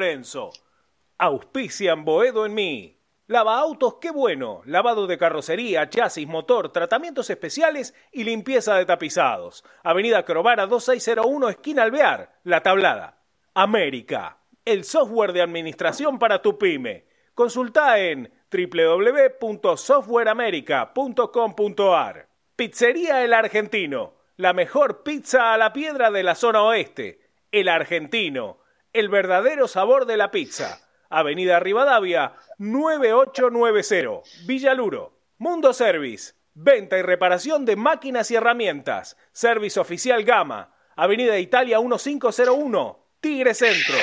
Lorenzo. Auspician Boedo en mí. Lava autos, qué bueno. Lavado de carrocería, chasis, motor, tratamientos especiales y limpieza de tapizados. Avenida Crovara 2601, esquina Alvear, La Tablada. América, el software de administración para tu pyme. Consulta en www.softwareamerica.com.ar. Pizzería El Argentino, la mejor pizza a la piedra de la zona oeste. El Argentino, el verdadero sabor de la pizza. Avenida Rivadavia, 9890, Villaluro. Mundo Service, venta y reparación de máquinas y herramientas. Service Oficial Gama, Avenida Italia 1501, Tigre Centro.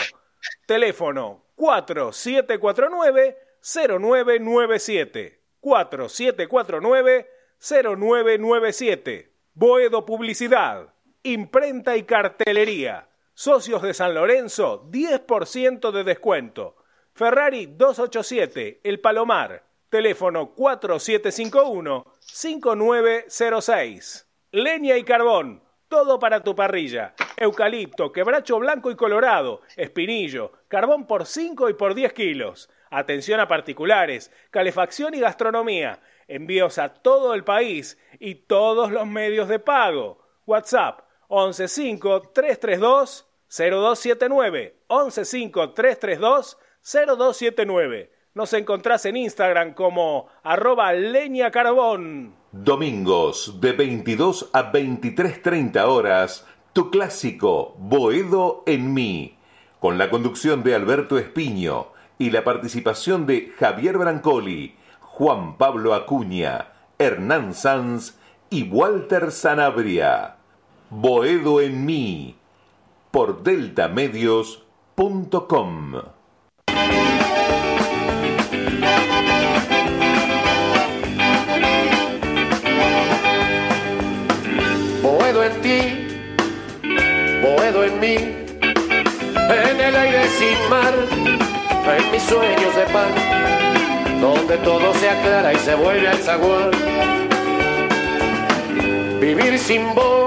Teléfono 4749-0997. 4749-0997. Boedo Publicidad, Imprenta y Cartelería. Socios de San Lorenzo, 10% de descuento. Ferrari 287, El Palomar. Teléfono 4751-5906. Leña y carbón. Todo para tu parrilla. Eucalipto, quebracho blanco y colorado, espinillo, carbón por 5 y por 10 kilos. Atención a particulares, calefacción y gastronomía. Envíos a todo el país y todos los medios de pago. WhatsApp 115 332 0279 115 332 0279. Nos encontrás en Instagram como arroba leña carbón. Domingos de 22 a 23.30 horas, tu clásico Boedo en mí, con la conducción de Alberto Espiño y la participación de Javier Brancoli, Juan Pablo Acuña, Hernán Sanz y Walter Sanabria. Boedo en mí, por deltamedios.com. Boedo en ti, boedo en mí, en el aire sin mar, en mis sueños de pan, donde todo se aclara y se vuelve al zaguán. Vivir sin voz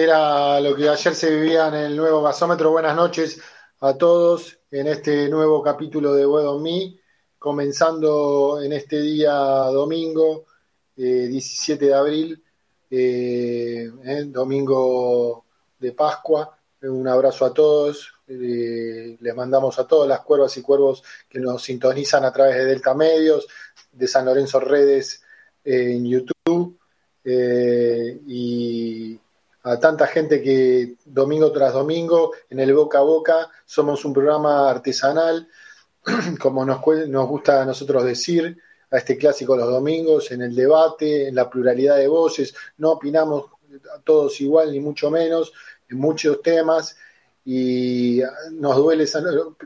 Era lo que ayer se vivía en el nuevo gasómetro. Buenas noches a todos en este nuevo capítulo de Web Me, comenzando en este día domingo, 17 eh, de abril, eh, eh, domingo de Pascua. Un abrazo a todos. les mandamos a todas las cuervas y cuervos que nos sintonizan a través de Delta Medios, de San Lorenzo Redes en YouTube. y a tanta gente que domingo tras domingo en el boca a boca somos un programa artesanal, como nos, nos gusta a nosotros decir, a este clásico los domingos, en el debate, en la pluralidad de voces, no opinamos todos igual ni mucho menos en muchos temas y nos duele,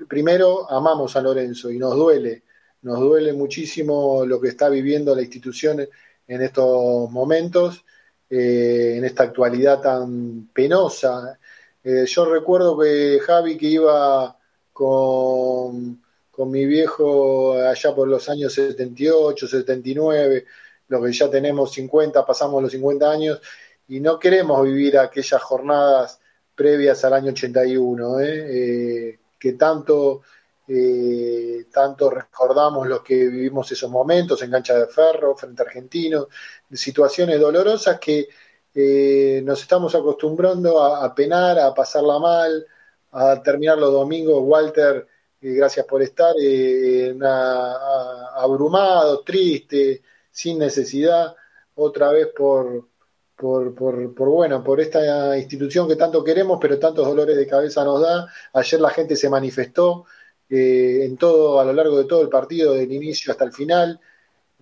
primero amamos a Lorenzo y nos duele, nos duele muchísimo lo que está viviendo la institución en estos momentos eh, en esta actualidad tan penosa. Eh, yo recuerdo que Javi que iba con, con mi viejo allá por los años 78, 79, lo que ya tenemos 50, pasamos los 50 años, y no queremos vivir aquellas jornadas previas al año 81, ¿eh? que tanto, tanto recordamos los que vivimos esos momentos en cancha de ferro, frente a Argentino, situaciones dolorosas que eh, nos estamos acostumbrando a, penar, a pasarla mal, a terminar los domingos. Walter, eh, gracias por estar, eh, abrumado, triste, sin necesidad, otra vez por, por, por, bueno, por esta institución que tanto queremos, pero tantos dolores de cabeza nos da. Ayer la gente se manifestó eh, en todo, a lo largo de todo el partido, del inicio hasta el final.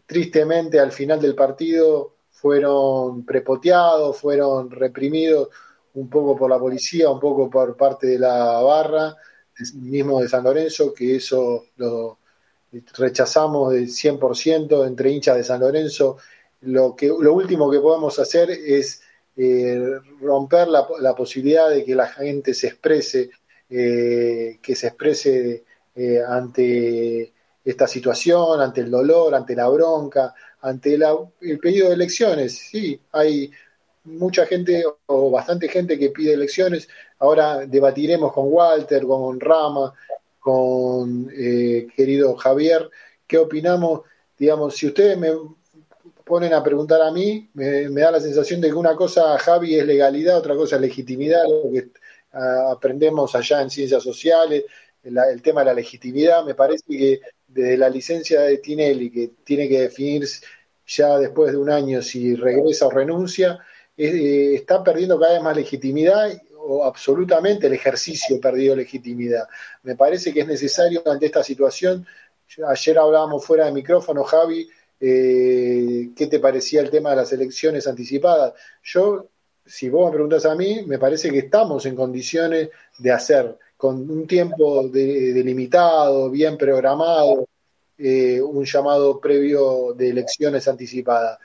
Tristemente, al final del partido fueron prepoteados, fueron reprimidos un poco por la policía, un poco por parte de la barra, mismo de San Lorenzo, que eso lo rechazamos del 100% entre hinchas de San Lorenzo. Lo, que, lo último que podemos hacer es eh, romper la, posibilidad de que la gente se exprese, eh, que se exprese eh, ante esta situación, ante el dolor, ante la bronca, ante el pedido de elecciones. Sí, hay mucha gente o bastante gente que pide elecciones. Ahora debatiremos con Walter, con Rama, con eh, querido Javier, qué opinamos. Digamos, si ustedes me ponen a preguntar a mí, me, da la sensación de que una cosa, Javi, es legalidad, otra cosa es legitimidad, lo que aprendemos allá en ciencias sociales, el tema de la legitimidad. Me parece que desde la licencia de Tinelli, que tiene que definir ya después de un año si regresa o renuncia, eh, está perdiendo cada vez más legitimidad o absolutamente el ejercicio perdido legitimidad. Me parece que es necesario ante esta situación, ayer hablábamos fuera de micrófono, Javi, eh, ¿qué te parecía el tema de las elecciones anticipadas? Yo, si vos me preguntas a mí, me parece que estamos en condiciones de hacer con un tiempo delimitado, bien programado, eh, un llamado previo de elecciones anticipadas.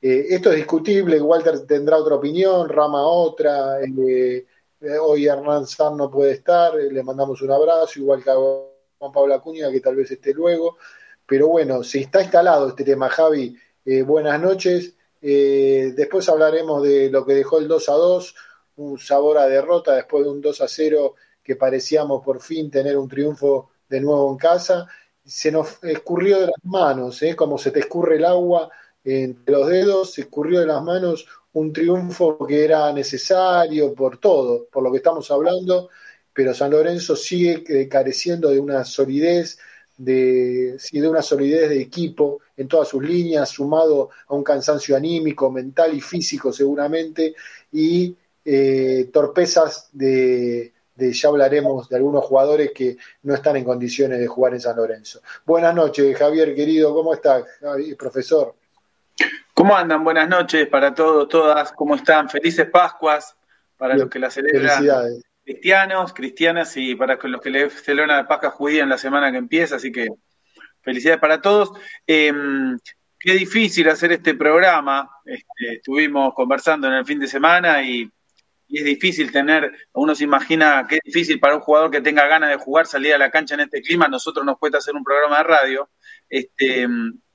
Eh, esto es discutible, Walter tendrá otra opinión, Rama otra, eh, hoy Hernán San no puede estar, le mandamos un abrazo, igual que a Juan Pablo Acuña, que tal vez esté luego, pero bueno, si está instalado este tema, Javi, buenas noches, después hablaremos de lo que dejó el 2 a 2, un sabor a derrota después de un 2 a 0 que parecíamos por fin tener un triunfo de nuevo en casa, se nos escurrió de las manos, ¿eh? como se te escurre el agua entre los dedos, se escurrió de las manos un triunfo que era necesario por todo, por lo que estamos hablando, pero San Lorenzo sigue careciendo de una solidez, de, de una solidez de equipo en todas sus líneas, sumado a un cansancio anímico, mental y físico seguramente, y eh, torpezas de, ya hablaremos de algunos jugadores que no están en condiciones de jugar en San Lorenzo. Buenas noches, Javier, querido, ¿cómo está, profesor? ¿Cómo andan? Buenas noches para todos, todas, ¿cómo están? Felices Pascuas para los que la celebran. Cristianos, cristianas y para los que le celebran la Pascua judía en la semana que empieza, así que felicidades para todos. Em, qué difícil hacer este programa. Este, estuvimos conversando en el fin de semana y y es difícil tener, uno se imagina que es difícil para un jugador que tenga ganas de jugar salir a la cancha en este clima, nosotros nos cuesta hacer un programa de radio, este,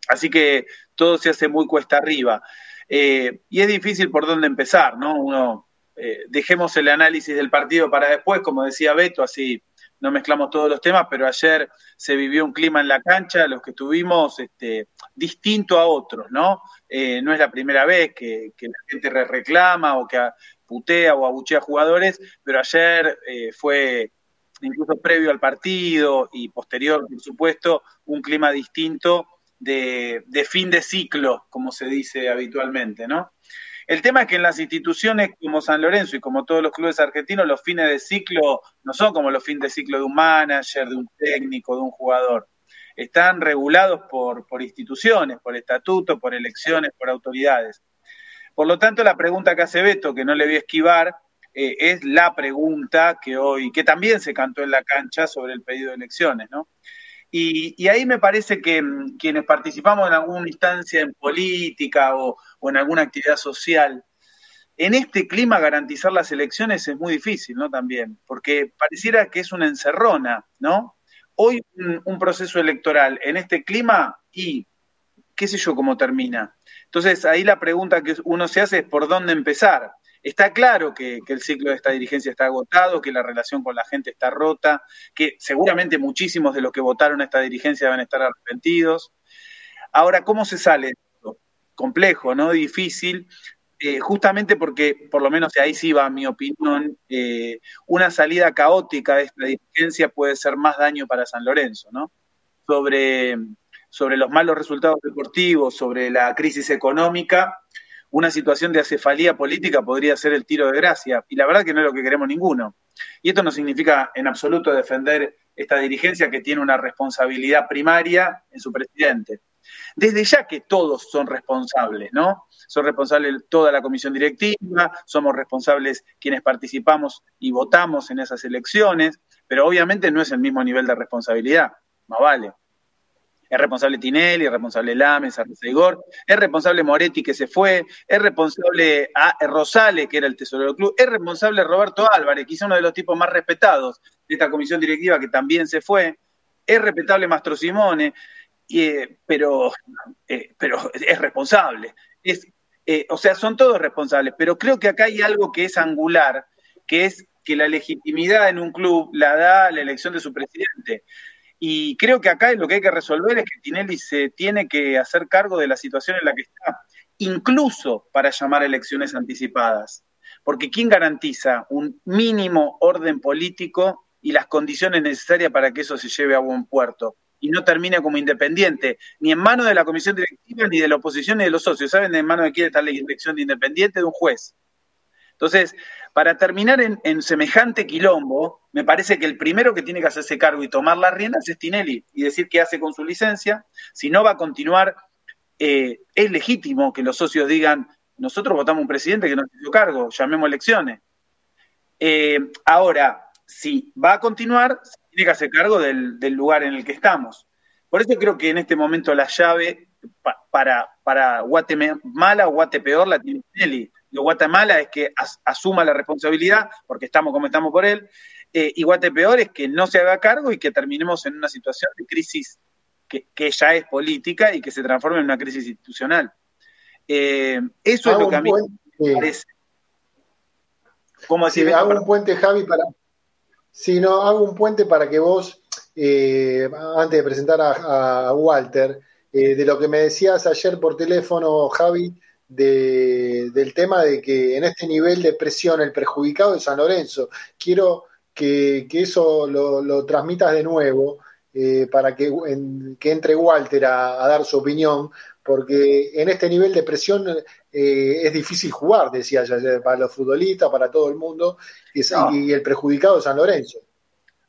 así que todo se hace muy cuesta arriba. Eh, y es difícil por dónde empezar, ¿no? Uno, eh, dejemos el análisis del partido para después, como decía Beto, así no mezclamos todos los temas, pero ayer se vivió un clima en la cancha, los que estuvimos, este, distinto a otros, ¿no? Eh, no es la primera vez que, que la gente reclama o que putea o abuchea jugadores, pero ayer eh, fue incluso previo al partido y posterior, por supuesto, un clima distinto de, fin de ciclo, como se dice habitualmente, ¿no? El tema es que en las instituciones como San Lorenzo y como todos los clubes argentinos, los fines de ciclo no son como los fines de ciclo de un manager, de un técnico, de un jugador. Están regulados por, por instituciones, por estatutos, por elecciones, por autoridades. Por lo tanto, la pregunta que hace Beto, que no le voy a esquivar, eh, es la pregunta que hoy, que también se cantó en la cancha sobre el pedido de elecciones, ¿no? Y, ahí me parece que mm, quienes participamos en alguna instancia en política o, en alguna actividad social, en este clima garantizar las elecciones es muy difícil, ¿no? También, porque pareciera que es una encerrona, ¿no? Hoy un proceso electoral en este clima y qué sé yo cómo termina. Entonces, ahí la pregunta que uno se hace es por dónde empezar. Está claro que, el ciclo de esta dirigencia está agotado, que la relación con la gente está rota, que seguramente muchísimos de los que votaron a esta dirigencia deben estar arrepentidos. Ahora, ¿cómo se sale? Complejo, ¿no? Difícil, eh, justamente porque, por lo menos ahí sí va mi opinión, eh, una salida caótica de esta dirigencia puede ser más daño para San Lorenzo, ¿no? Sobre sobre los malos resultados deportivos, sobre la crisis económica, una situación de acefalía política podría ser el tiro de gracia, y la verdad que no es lo que queremos ninguno. Y esto no significa en absoluto defender esta dirigencia que tiene una responsabilidad primaria en su presidente. Desde ya que todos son responsables, ¿no? Son responsables toda la comisión directiva, somos responsables quienes participamos y votamos en esas elecciones, pero obviamente no es el mismo nivel de responsabilidad, más vale. Es responsable Tinelli, es responsable Lames, Igor, es responsable Moretti que se fue, es responsable a Rosales, que era el tesorero del club, es responsable Roberto Álvarez, quizá uno de los tipos más respetados de esta comisión directiva que también se fue, es respetable Mastro Simone, eh, pero, eh, pero es responsable. Es, eh, o sea, son todos responsables, pero creo que acá hay algo que es angular, que es que la legitimidad en un club la da la elección de su presidente. Y creo que acá lo que hay que resolver es que Tinelli se tiene que hacer cargo de la situación en la que está, incluso para llamar a elecciones anticipadas. Porque ¿quién garantiza un mínimo orden político y las condiciones necesarias para que eso se lleve a buen puerto? y no termine como independiente, ni en manos de la comisión directiva, ni de la oposición, ni de los socios. ¿Saben en manos de quién está la elección de independiente? De un juez. Entonces, para terminar en, semejante quilombo, me parece que el primero que tiene que hacerse cargo y tomar las riendas es Tinelli y decir qué hace con su licencia. Si no va a continuar, eh, es legítimo que los socios digan, nosotros votamos un presidente que no hizo cargo, llamemos elecciones. Eh, ahora, si va a continuar, tiene que hacer cargo del, lugar en el que estamos. Por eso creo que en este momento la llave para, para Guatemala o Guatepeor la tiene Tinelli Guatemala es que asuma la responsabilidad, porque estamos como estamos por él, eh, y Guatepeor es que no se haga cargo y que terminemos en una situación de crisis que, ya es política y que se transforme en una crisis institucional. Eh, eso es lo que a mí me parece. ¿Cómo decir hago un puente, Javi, para. Si no, hago un puente para que vos, eh, antes de presentar a, Walter, de lo que me decías ayer por teléfono, Javi, de, del tema de que en este nivel de presión el perjudicado es San Lorenzo. Quiero que, eso lo, transmitas de nuevo eh, para que, que, entre Walter a, dar su opinión, porque en este nivel de presión eh, es difícil jugar, decía ya, para los futbolistas, para todo el mundo, y, el perjudicado es San Lorenzo.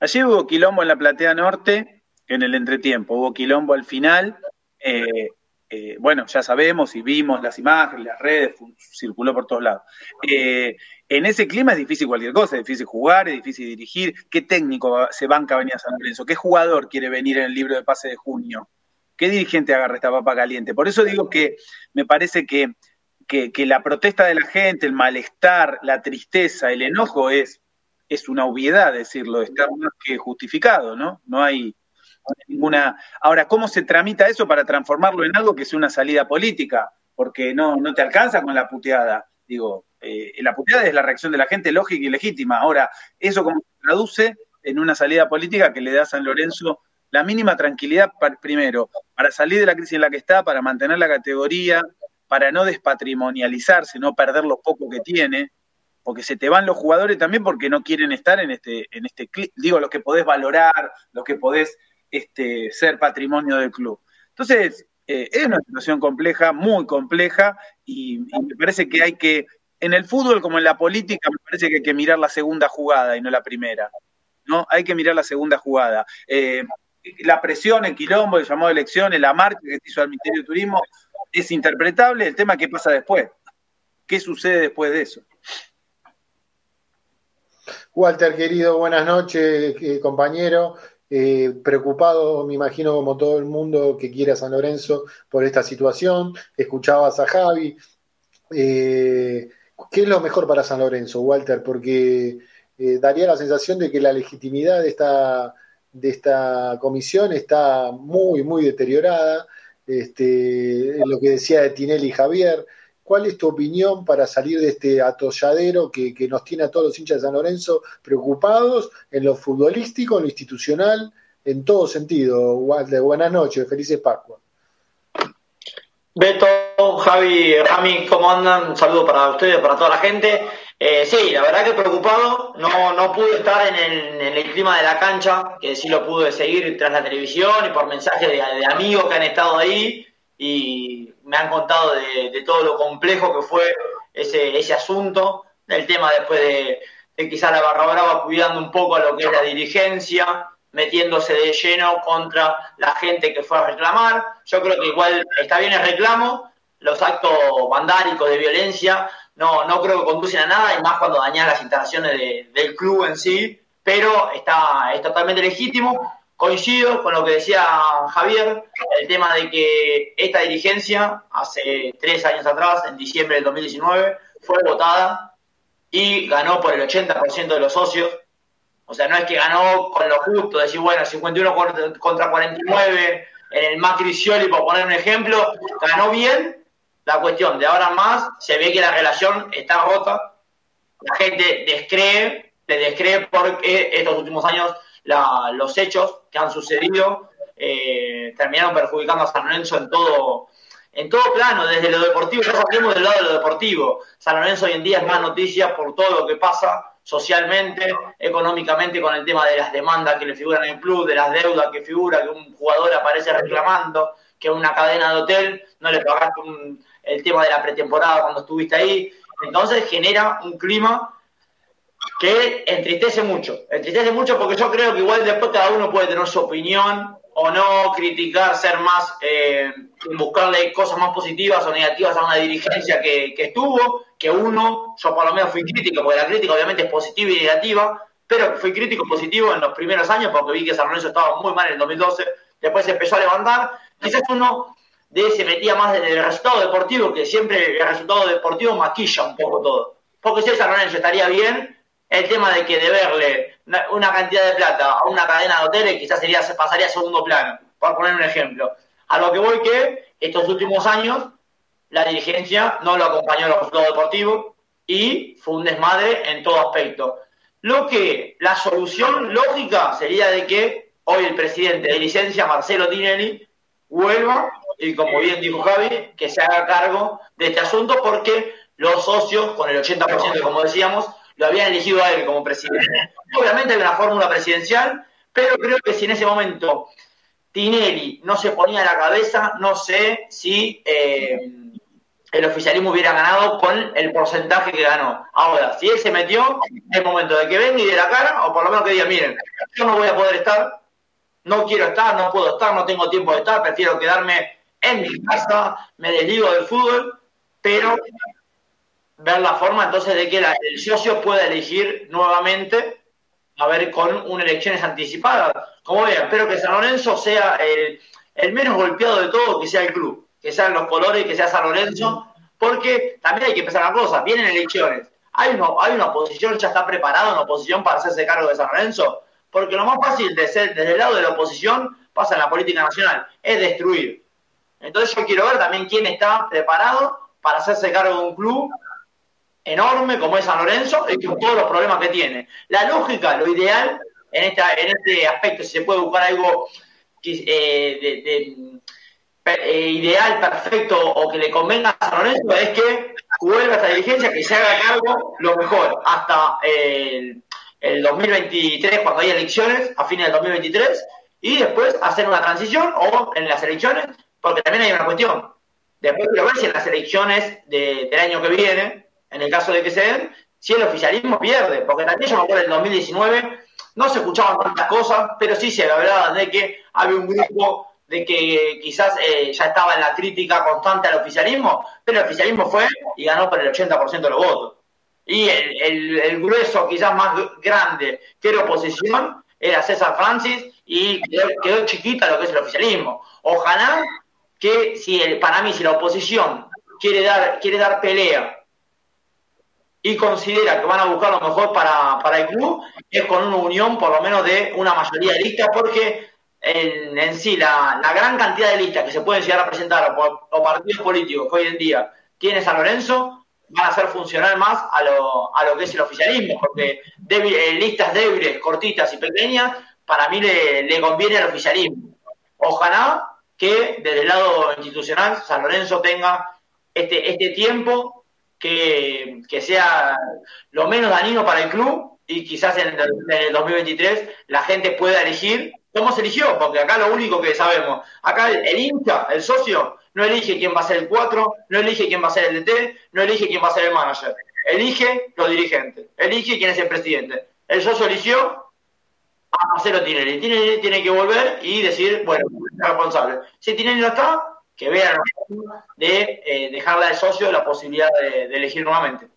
Allí hubo quilombo en la platea norte en el entretiempo, hubo quilombo al final. Eh, eh, bueno, ya sabemos y vimos las imágenes, las redes, circuló por todos lados. Eh, en ese clima es difícil cualquier cosa, es difícil jugar, es difícil dirigir. ¿Qué técnico se banca venir a San Lorenzo? ¿Qué jugador quiere venir en el libro de pase de junio? ¿Qué dirigente agarra esta papa caliente? Por eso digo que me parece que, que, la protesta de la gente, el malestar, la tristeza, el enojo es, es una obviedad decirlo, está más que justificado, ¿no? No hay, ninguna. Ahora, ¿cómo se tramita eso para transformarlo en algo que sea una salida política? Porque no, no te alcanza con la puteada. Digo, eh, la puteada es la reacción de la gente lógica y legítima. Ahora, ¿eso cómo se traduce en una salida política que le da a San Lorenzo la mínima tranquilidad, primero, para salir de la crisis en la que está, para mantener la categoría, para no despatrimonializarse, no perder lo poco que tiene, porque se te van los jugadores también porque no quieren estar en este, en este, digo, los que podés valorar, los que podés este, ser patrimonio del club. Entonces, eh, es una situación compleja, muy compleja, y, me parece que hay que, en el fútbol como en la política, me parece que hay que mirar la segunda jugada y no la primera. ¿no? Hay que mirar la segunda jugada. Eh, la presión, el quilombo, el llamado de elecciones, la marcha que se hizo al Ministerio de Turismo, es interpretable. El tema qué pasa después. ¿Qué sucede después de eso? Walter, querido, buenas noches, eh, compañero. Eh, preocupado, me imagino, como todo el mundo que quiere a San Lorenzo por esta situación. Escuchabas a Javi. Eh, ¿Qué es lo mejor para San Lorenzo, Walter? Porque eh, daría la sensación de que la legitimidad de esta, de esta comisión está muy, muy deteriorada. Este, lo que decía de Tinelli y Javier, ¿Cuál es tu opinión para salir de este atolladero que, nos tiene a todos los hinchas de San Lorenzo preocupados en lo futbolístico, en lo institucional, en todo sentido? Buenas noches, felices Pascua. Beto, Javi, Rami, ¿cómo andan? Un saludo para ustedes, para toda la gente. Eh, sí, la verdad que preocupado, no, no pude estar en el, clima de la cancha, que sí lo pude seguir tras la televisión y por mensajes de amigos que han estado ahí y me han contado de, todo lo complejo que fue ese, ese asunto, del tema después de, de quizá la barra brava cuidando un poco a lo que es la dirigencia, metiéndose de lleno contra la gente que fue a reclamar. Yo creo que igual está bien el reclamo, los actos vandálicos de violencia no, no creo que conducen a nada, y más cuando dañan las instalaciones del club en sí, pero está, es totalmente legítimo. Coincido con lo que decía Javier, el tema de que esta dirigencia, hace tres años atrás, en diciembre del 2019, fue votada y ganó por el 80% de los socios. O sea, no es que ganó con lo justo, decir, bueno, 51 contra 49 en el Macri Scioli, por poner un ejemplo, ganó bien. La cuestión de ahora más, se ve que la relación está rota. La gente descree, le descree porque estos últimos años los hechos que han sucedido eh, terminaron perjudicando a San Lorenzo en todo, en todo plano, desde lo deportivo, ya saquemos del lado de lo deportivo. San Lorenzo hoy en día es más noticia por todo lo que pasa socialmente, económicamente, con el tema de las demandas que le figuran en el club, de las deudas que figura, que un jugador aparece reclamando, que una cadena de hotel no le pagaste el tema de la pretemporada cuando estuviste ahí. Entonces genera un clima que entristece mucho. Entristece mucho porque yo creo que igual después cada uno puede tener su opinión o no criticar, ser más, eh, buscarle cosas más positivas o negativas a una dirigencia que, estuvo, que uno, yo por lo menos fui crítico, porque la crítica obviamente es positiva y negativa, pero fui crítico positivo en los primeros años porque vi que San Lorenzo estaba muy mal en el 2012, después se empezó a levantar, quizás uno de se metía más en el resultado deportivo, que siempre el resultado deportivo maquilla un poco todo. Porque si San Lorenzo estaría bien, el tema de que deberle una cantidad de plata a una cadena de hoteles quizás sería, pasaría a segundo plano, por poner un ejemplo. A lo que voy que estos últimos años la dirigencia no lo acompañó en los resultados deportivos y fue un desmadre en todo aspecto. Lo que la solución lógica sería de que hoy el presidente de licencia, Marcelo Tinelli, vuelva y como bien dijo Javi, que se haga cargo de este asunto porque los socios, con el 80% como decíamos, lo habían elegido a él como presidente. Obviamente hay una fórmula presidencial, pero creo que si en ese momento Tinelli no se ponía a la cabeza, no sé si eh, el oficialismo hubiera ganado con el porcentaje que ganó. Ahora, si él se metió, es momento de que venga y de la cara, o por lo menos que diga, miren, yo no voy a poder estar, no quiero estar, no puedo estar, no tengo tiempo de estar, prefiero quedarme en mi casa, me desligo del fútbol, pero ver la forma entonces de que el socio pueda elegir nuevamente, a ver, con unas elecciones anticipadas. Como vean, espero que San Lorenzo sea el, menos golpeado de todo, que sea el club, que sean los colores, que sea San Lorenzo, porque también hay que empezar la cosa, vienen elecciones. Hay, uno, hay una oposición, ya está preparada una oposición para hacerse cargo de San Lorenzo, porque lo más fácil de ser desde el lado de la oposición pasa en la política nacional, es destruir. Entonces yo quiero ver también quién está preparado para hacerse cargo de un club enorme como es San Lorenzo y con todos los problemas que tiene. La lógica, lo ideal en, esta, en este aspecto, si se puede buscar algo eh, de, eh, ideal, perfecto o que le convenga a San Lorenzo, es que vuelva esta dirigencia, que se haga cargo lo mejor hasta el, el 2023, cuando hay elecciones, a fines del 2023, y después hacer una transición o en las elecciones, porque también hay una cuestión. Después quiero ver si en las elecciones del año que viene, en el caso de que se den, si el oficialismo pierde, porque también yo me acuerdo en 2019 no se escuchaban tantas cosas, pero sí se hablaba de que había un grupo de que quizás eh, ya estaba en la crítica constante al oficialismo, pero el oficialismo fue y ganó por el 80% de los votos. Y el, grueso, quizás más grande que la oposición, era César Francis y quedó, chiquita lo que es el oficialismo. Ojalá que si el, para mí si la oposición quiere dar, quiere dar pelea y considera que van a buscar lo mejor para, el club, es con una unión por lo menos de una mayoría de listas, porque en, en sí la, gran cantidad de listas que se pueden llegar a presentar o, partidos políticos que hoy en día tiene San Lorenzo van a hacer funcionar más a lo, a lo que es el oficialismo, porque eh, listas débiles, cortitas y pequeñas, para mí le, le conviene al oficialismo. Ojalá que desde el lado institucional San Lorenzo tenga este, este tiempo que, sea lo menos dañino para el club y quizás en el, 2023 la gente pueda elegir cómo se eligió, porque acá lo único que sabemos, acá el, hincha, el socio, no elige quién va a ser el 4, no elige quién va a ser el DT, no elige quién va a ser el manager. Elige los dirigentes, elige quién es el presidente. El socio eligió a Marcelo Tinelli. Tinelli tiene que volver y decir, bueno, es responsable. Si Tinelli no está, que vean de eh, dejarle al socio la posibilidad de, elegir nuevamente.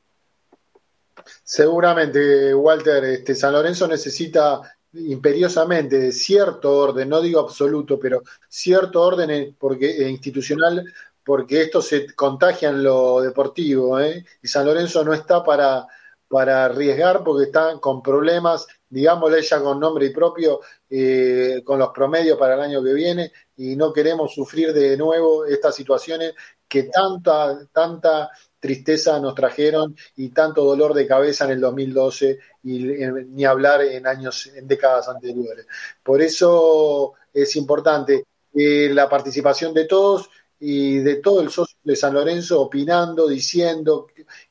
Seguramente, Walter, este, San Lorenzo necesita imperiosamente cierto orden, no digo absoluto, pero cierto orden porque, eh, institucional, porque esto se contagia en lo deportivo, ¿eh? y San Lorenzo no está para, para arriesgar porque está con problemas, digámosle ya con nombre y propio, eh, con los promedios para el año que viene, y no queremos sufrir de nuevo estas situaciones que tanta, tanta tristeza nos trajeron y tanto dolor de cabeza en el 2012 y ni hablar en años, en décadas anteriores. Por eso es importante eh, la participación de todos y de todo el socio de San Lorenzo opinando, diciendo,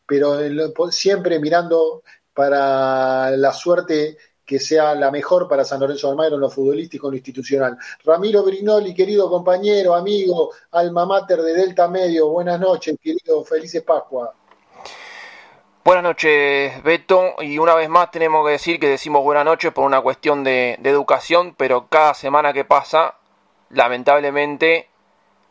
pero siempre mirando para la suerte que sea la mejor para San Lorenzo de Almagro en lo futbolístico, en lo institucional. Ramiro Brinoli, querido compañero, amigo, alma mater de Delta Medio, buenas noches, querido, felices Pascua. Buenas noches, Beto, y una vez más tenemos que decir que decimos buenas noches por una cuestión de, educación, pero cada semana que pasa, lamentablemente,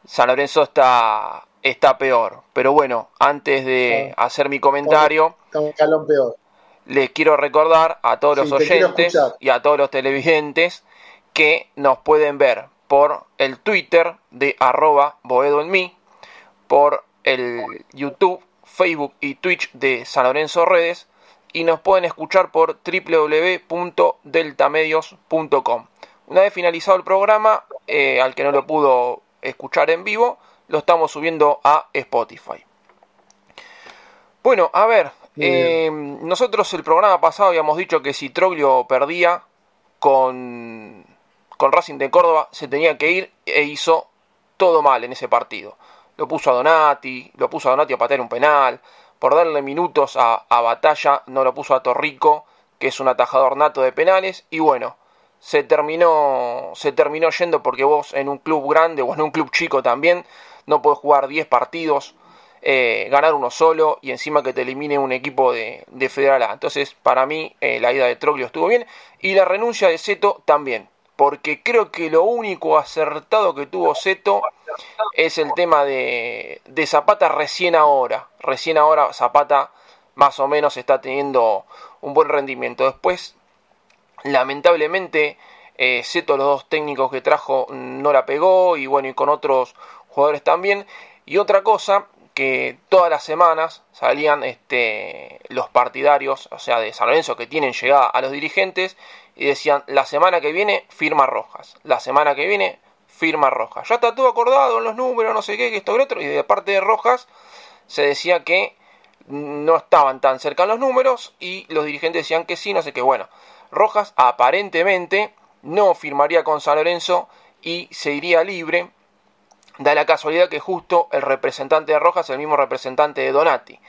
San Lorenzo está, está peor. Pero bueno, antes de hacer mi comentario, peor les quiero recordar a todos los oyentes y a todos los televidentes que nos pueden ver por el Twitter de arroba Boedo en mí, por el YouTube, Facebook y Twitch de San Lorenzo Redes y nos pueden escuchar por www.deltamedios.com. Una vez finalizado el programa, eh, al que no lo pudo escuchar en vivo, lo estamos subiendo a Spotify. Bueno, a ver, eh, nosotros el programa pasado habíamos dicho que si Troglio perdía con, con Racing de Córdoba se tenía que ir e hizo todo mal en ese partido. Lo puso a Donati, lo puso a Donati a patear un penal, por darle minutos a, a Batalla no lo puso a Torrico, que es un atajador nato de penales, y bueno, se terminó, se terminó yendo porque vos en un club grande o en un club chico también no podés jugar 10 partidos eh, ganar uno solo y encima que te elimine un equipo de, Federal A. Entonces, para mí, eh, la ida de Troglio estuvo bien y la renuncia de Seto también, porque creo que lo único acertado que tuvo Seto es el tema de, Zapata recién ahora. Recién ahora Zapata más o menos está teniendo un buen rendimiento. Después, lamentablemente, eh, Seto, los dos técnicos que trajo, no la pegó y bueno, y con otros jugadores también. Y otra cosa que todas las semanas salían este, los partidarios, o sea, de San Lorenzo, que tienen llegada a los dirigentes, y decían, la semana que viene firma Rojas, la semana que viene firma Rojas. Ya está todo acordado en los números, no sé qué, que esto y otro, y de parte de Rojas se decía que no estaban tan cerca los números, y los dirigentes decían que sí, no sé qué. Bueno, Rojas aparentemente no firmaría con San Lorenzo y se iría libre da la casualidad que justo el representante de Rojas el mismo representante de Donati.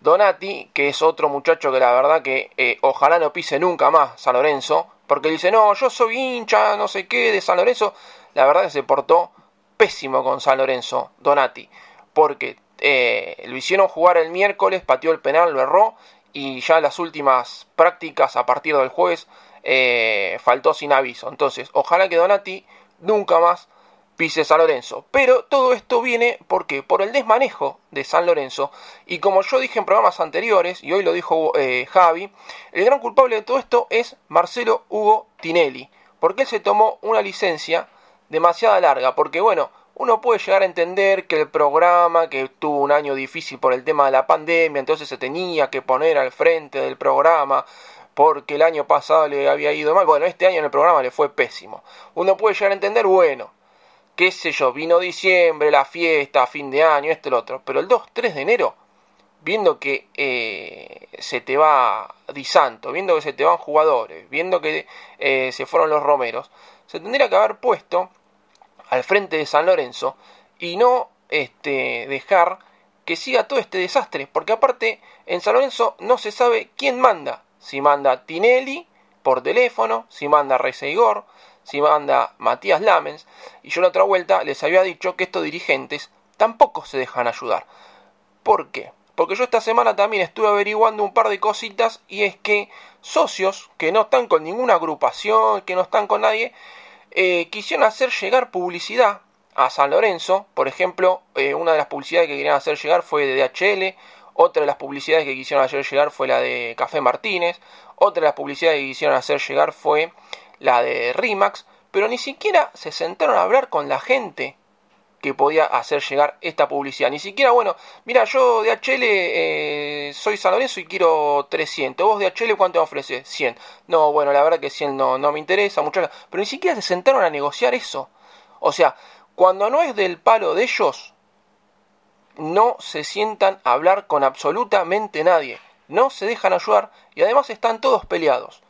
Donati, que es otro muchacho que la verdad que eh, ojalá no pise nunca más San Lorenzo, porque dice, no, yo soy hincha, no sé qué, de San Lorenzo. La verdad que se portó pésimo con San Lorenzo, Donati, porque eh, lo hicieron jugar el miércoles, pateó el penal, lo erró, y ya las últimas prácticas a partir del jueves eh, faltó sin aviso. Entonces, ojalá que Donati nunca más pise San Lorenzo. Pero todo esto viene porque por el desmanejo de San Lorenzo y como yo dije en programas anteriores y hoy lo dijo eh, Javi, el gran culpable de todo esto es Marcelo Hugo Tinelli, porque él se tomó una licencia demasiado larga, porque bueno, uno puede llegar a entender que el programa, que tuvo un año difícil por el tema de la pandemia, entonces se tenía que poner al frente del programa, porque el año pasado le había ido mal, bueno, este año en el programa le fue pésimo. Uno puede llegar a entender, bueno, qué sé yo, vino diciembre, la fiesta, fin de año, esto y lo otro, pero el 2, 3 de enero, viendo que eh, se te va Di Santo, viendo que se te van jugadores, viendo que eh, se fueron los romeros, se tendría que haber puesto al frente de San Lorenzo y no este, dejar que siga todo este desastre, porque aparte en San Lorenzo no se sabe quién manda, si manda Tinelli por teléfono, si manda Igor si manda Matías Lamens, y yo la otra vuelta les había dicho que estos dirigentes tampoco se dejan ayudar. ¿Por qué? Porque yo esta semana también estuve averiguando un par de cositas y es que socios que no están con ninguna agrupación, que no están con nadie, eh, quisieron hacer llegar publicidad a San Lorenzo. Por ejemplo, eh, una de las publicidades que querían hacer llegar fue de DHL, otra de las publicidades que quisieron hacer llegar fue la de Café Martínez, otra de las publicidades que quisieron hacer llegar fue la de Rimax, pero ni siquiera se sentaron a hablar con la gente que podía hacer llegar esta publicidad. Ni siquiera, bueno, mira, yo de HL eh, soy San Lorenzo y quiero 300. ¿Vos de HL cuánto me ofreces? 100. No, bueno, la verdad que 100 no, no me interesa, mucho. Pero ni siquiera se sentaron a negociar eso. O sea, cuando no es del palo de ellos, no se sientan a hablar con absolutamente nadie. No se dejan ayudar y además están todos peleados.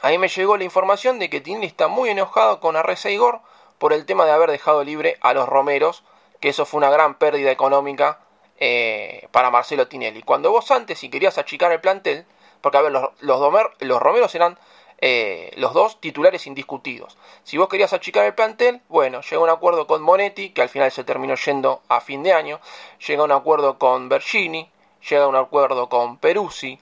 Ahí me llegó la información de que Tinelli está muy enojado con Arreza Igor por el tema de haber dejado libre a los Romeros, que eso fue una gran pérdida económica eh, para Marcelo Tinelli. Cuando vos antes, si querías achicar el plantel, porque a ver, los, los, Romeros eran eh, los dos titulares indiscutidos. Si vos querías achicar el plantel, bueno, llega un acuerdo con Monetti, que al final se terminó yendo a fin de año, llega un acuerdo con Bergini, llega un acuerdo con Peruzzi,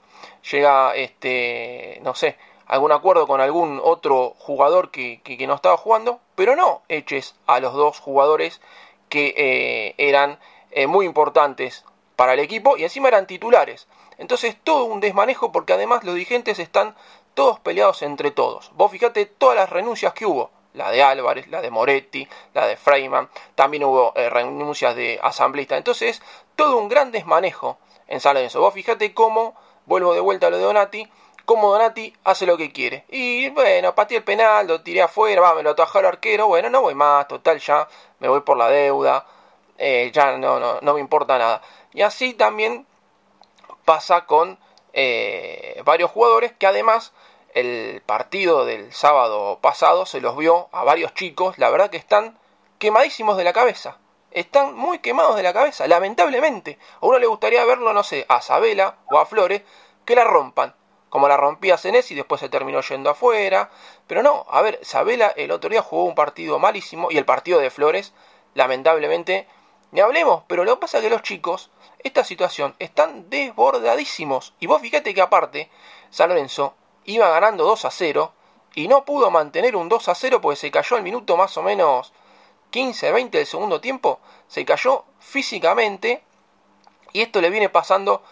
llega, este, no sé, algún acuerdo con algún otro jugador que, no estaba jugando, pero no eches a los dos jugadores que eh, eran eh, muy importantes para el equipo y encima eran titulares. Entonces todo un desmanejo porque además los dirigentes están todos peleados entre todos. Vos fijate todas las renuncias que hubo. La de Álvarez, la de Moretti, la de Freiman, también hubo eh, renuncias de asambleístas. Entonces, todo un gran desmanejo en San Lorenzo. Vos fijate cómo, vuelvo de vuelta a lo de Donati, como Donati hace lo que quiere. Y bueno, pateé el penal, lo tiré afuera, va, me lo atajó el arquero, bueno, no voy más, total ya, me voy por la deuda, eh, ya no, no, no me importa nada. Y así también pasa con eh, varios jugadores que además el partido del sábado pasado se los vio a varios chicos, la verdad que están quemadísimos de la cabeza. Están muy quemados de la cabeza, lamentablemente. A uno le gustaría verlo, no sé, a Sabela o a Flores, que la rompan como la rompía Senesi y después se terminó yendo afuera. Pero no, a ver, Sabela el otro día jugó un partido malísimo y el partido de Flores, lamentablemente, ni hablemos, pero lo que pasa es que los chicos, esta situación, están desbordadísimos. Y vos fíjate que aparte, San Lorenzo iba ganando 2 a 0 y no pudo mantener un 2 a 0 porque se cayó al minuto más o menos 15, 20 del segundo tiempo. Se cayó físicamente y esto le viene pasando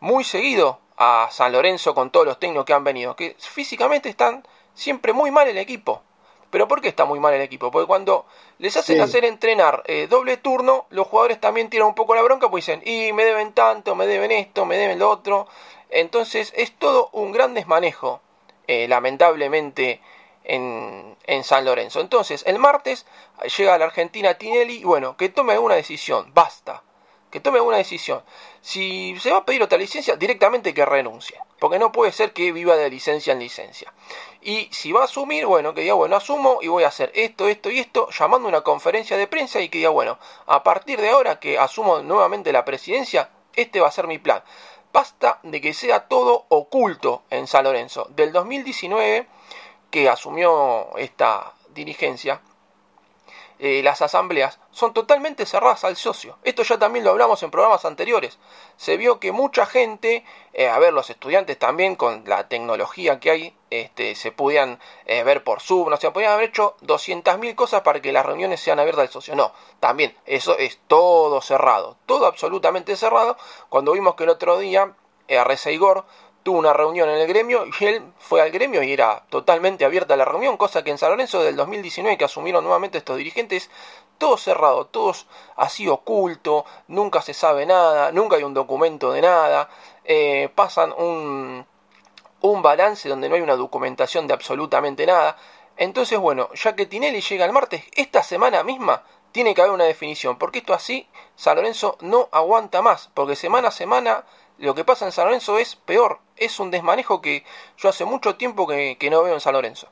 muy seguido a San Lorenzo con todos los técnicos que han venido, que físicamente están siempre muy mal el equipo. ¿Pero por qué está muy mal el equipo? Porque cuando les hacen hacer entrenar eh, doble turno, los jugadores también tiran un poco la bronca, pues dicen, y me deben tanto, me deben esto, me deben lo otro. Entonces es todo un gran desmanejo, eh, lamentablemente, en, en, San Lorenzo. Entonces, el martes llega a la Argentina Tinelli y bueno, que tome una decisión, basta que tome una decisión. Si se va a pedir otra licencia, directamente que renuncie. Porque no puede ser que viva de licencia en licencia. Y si va a asumir, bueno, que diga, bueno, asumo y voy a hacer esto, esto y esto, llamando una conferencia de prensa y que diga, bueno, a partir de ahora que asumo nuevamente la presidencia, este va a ser mi plan. Basta de que sea todo oculto en San Lorenzo. Del 2019, que asumió esta dirigencia, eh, las asambleas son totalmente cerradas al socio. Esto ya también lo hablamos en programas anteriores. Se vio que mucha gente, eh, a ver, los estudiantes también con la tecnología que hay, este, se podían eh, ver por Zoom, no se podían haber hecho 200.000 cosas para que las reuniones sean abiertas al socio. No, también eso es todo cerrado, todo absolutamente cerrado. Cuando vimos que el otro día a Igor tuvo una reunión en el gremio y él fue al gremio y era totalmente abierta la reunión, cosa que en San Lorenzo del 2019 que asumieron nuevamente estos dirigentes, todo cerrado, todos así oculto, nunca se sabe nada, nunca hay un documento de nada, eh, pasan un, un balance donde no hay una documentación de absolutamente nada. Entonces, bueno, ya que Tinelli llega el martes, esta semana misma tiene que haber una definición, porque esto así San Lorenzo no aguanta más, porque semana a semana lo que pasa en San Lorenzo es peor, es un desmanejo que yo hace mucho tiempo que, no veo en San Lorenzo.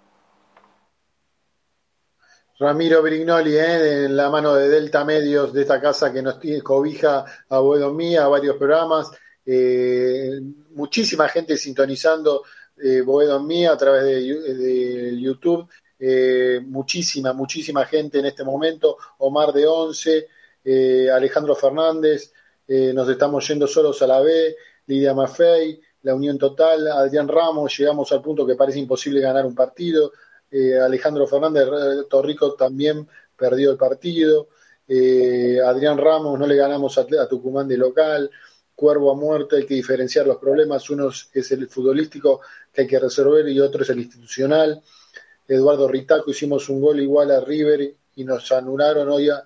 Ramiro Brignoli, ¿eh? en la mano de Delta Medios, de esta casa que nos cobija a Buenos Mía, a varios programas. Eh, muchísima gente sintonizando eh, Boedo Mía a través de, YouTube. Eh, muchísima, muchísima gente en este momento. Omar de Once, eh, Alejandro Fernández, eh, nos estamos yendo solos a la B, Lidia Maffei, la Unión Total, Adrián Ramos, llegamos al punto que parece imposible ganar un partido, Alejandro Fernández, Torrico también perdió el partido, Adrián Ramos, no le ganamos a, a Tucumán de local, cuervo a muerte, hay que diferenciar los problemas, uno es el futbolístico que hay que resolver y otro es el institucional. Eduardo Ritaco hicimos un gol igual a River y nos anularon hoy a, eh,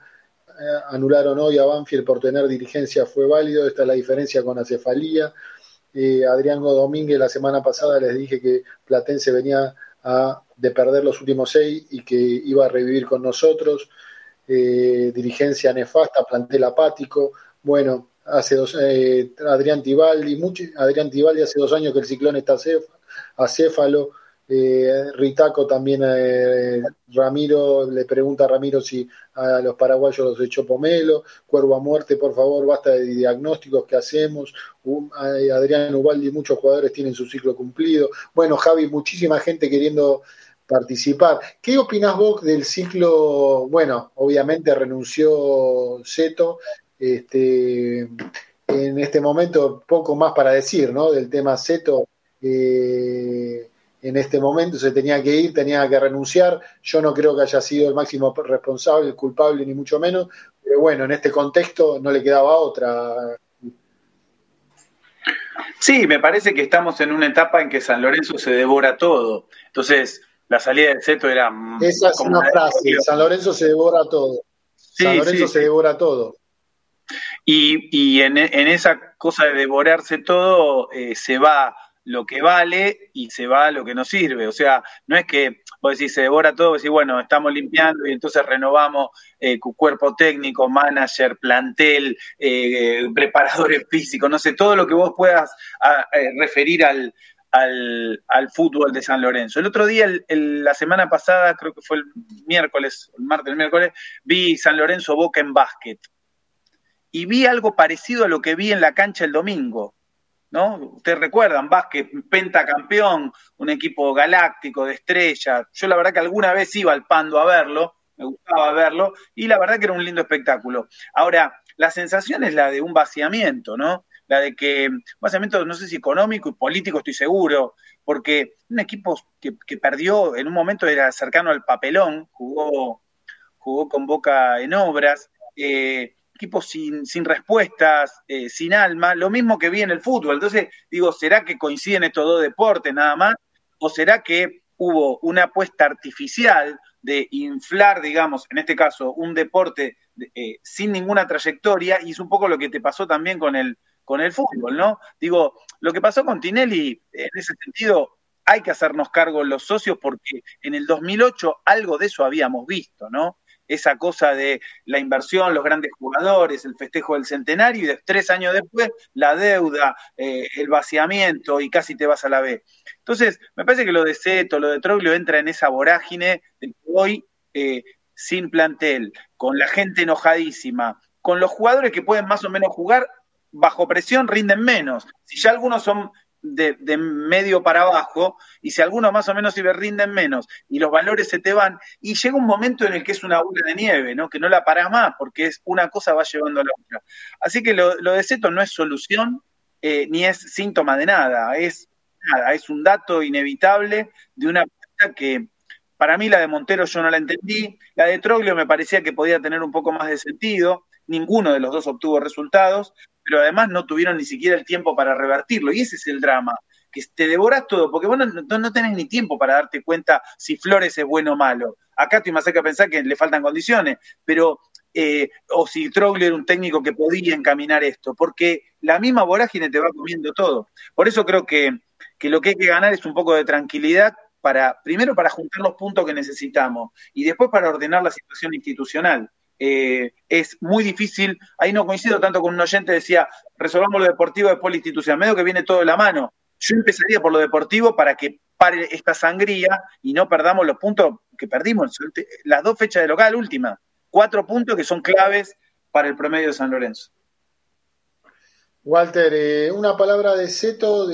anularon hoy a Banfield por tener dirigencia fue válido, esta es la diferencia con la cefalía. Eh, Adrián Domínguez la semana pasada les dije que Platense venía a, de perder los últimos seis y que iba a revivir con nosotros. Eh, dirigencia nefasta, plantel apático. Bueno, hace dos, eh, Adrián Tibaldi, Adrián Tibaldi hace dos años que el ciclón está acéfalo, eh, Ritaco también, eh, Ramiro, le pregunta a Ramiro si a los paraguayos los echó pomelo, Cuervo a muerte, por favor, basta de diagnósticos, ¿qué hacemos? Adrián Ubaldi, muchos jugadores tienen su ciclo cumplido. Bueno, Javi, muchísima gente queriendo participar. ¿Qué opinas vos del ciclo? Bueno, obviamente renunció Seto, este, en este momento poco más para decir, ¿no? Del tema Seto. Eh, en este momento se tenía que ir, tenía que renunciar. Yo no creo que haya sido el máximo responsable, el culpable, ni mucho menos. Pero bueno, en este contexto no le quedaba otra. Sí, me parece que estamos en una etapa en que San Lorenzo se devora todo. Entonces, la salida del Seto era. Esa es una frase: San Lorenzo se devora todo. San Lorenzo se devora todo. Y, en, esa cosa de devorarse todo eh, se va lo que vale y se va lo que no sirve. O sea, no es que vos decís, se devora todo, decís, bueno, estamos limpiando y entonces renovamos eh, cuerpo técnico, manager, plantel, eh, preparadores físicos, no sé, todo lo que vos puedas referir al, al, fútbol de San Lorenzo. El otro día, la semana pasada, creo que fue el miércoles, el martes, el miércoles, vi San Lorenzo Boca en básquet y vi algo parecido a lo que vi en la cancha el domingo. ¿No? Ustedes recuerdan, básquet, pentacampeón, un equipo galáctico de estrellas. Yo la verdad que alguna vez iba al Pando a verlo, me gustaba verlo, y la verdad que era un lindo espectáculo. Ahora, la sensación es la de un vaciamiento, ¿no? La de que, un vaciamiento, no sé si económico y político, estoy seguro, porque un equipo que, perdió en un momento era cercano al papelón, jugó, jugó con Boca en obras, eh, equipos sin, sin respuestas, eh, sin alma, lo mismo que vi en el fútbol. Entonces, digo, ¿será que coinciden estos dos deportes nada más? ¿O será que hubo una apuesta artificial de inflar, digamos, en este caso, un deporte eh, sin ninguna trayectoria? Y es un poco lo que te pasó también con el, con el fútbol, ¿no? Digo, lo que pasó con Tinelli, en ese sentido, hay que hacernos cargo los socios porque en el 2008 algo de eso habíamos visto, ¿no? Esa cosa de la inversión, los grandes jugadores, el festejo del centenario y tres años después la deuda, eh, el vaciamiento y casi te vas a la B. Entonces, me parece que lo de Seto, lo de Troglio entra en esa vorágine de hoy eh, sin plantel, con la gente enojadísima, con los jugadores que pueden más o menos jugar bajo presión rinden menos. Si ya algunos son de, medio para abajo, y si algunos más o menos se rinden menos, y los valores se te van, y llega un momento en el que es una bola de nieve, ¿no? Que no la parás más, porque es una cosa va llevando a la otra. Así que lo, de Seto no es solución, eh, ni es síntoma de nada, es nada, es un dato inevitable de una que para mí la de Montero yo no la entendí, la de Troglio me parecía que podía tener un poco más de sentido, ninguno de los dos obtuvo resultados, pero además no tuvieron ni siquiera el tiempo para revertirlo. Y ese es el drama, que te devoras todo, porque vos no, tenés ni tiempo para darte cuenta si Flores es bueno o malo. Acá más cerca de pensar que le faltan condiciones, pero eh, o si Troglio era un técnico que podía encaminar esto, porque la misma vorágine te va comiendo todo. Por eso creo que, que lo que hay que ganar es un poco de tranquilidad para, primero para juntar los puntos que necesitamos y después para ordenar la situación institucional. Eh, es muy difícil, ahí no coincido tanto con un oyente, decía, resolvamos lo deportivo después la institución, medio que viene todo de la mano. Yo empezaría por lo deportivo para que pare esta sangría y no perdamos los puntos que perdimos, las dos fechas de local última, cuatro puntos que son claves para el promedio de San Lorenzo. Walter, eh, una palabra de Seto,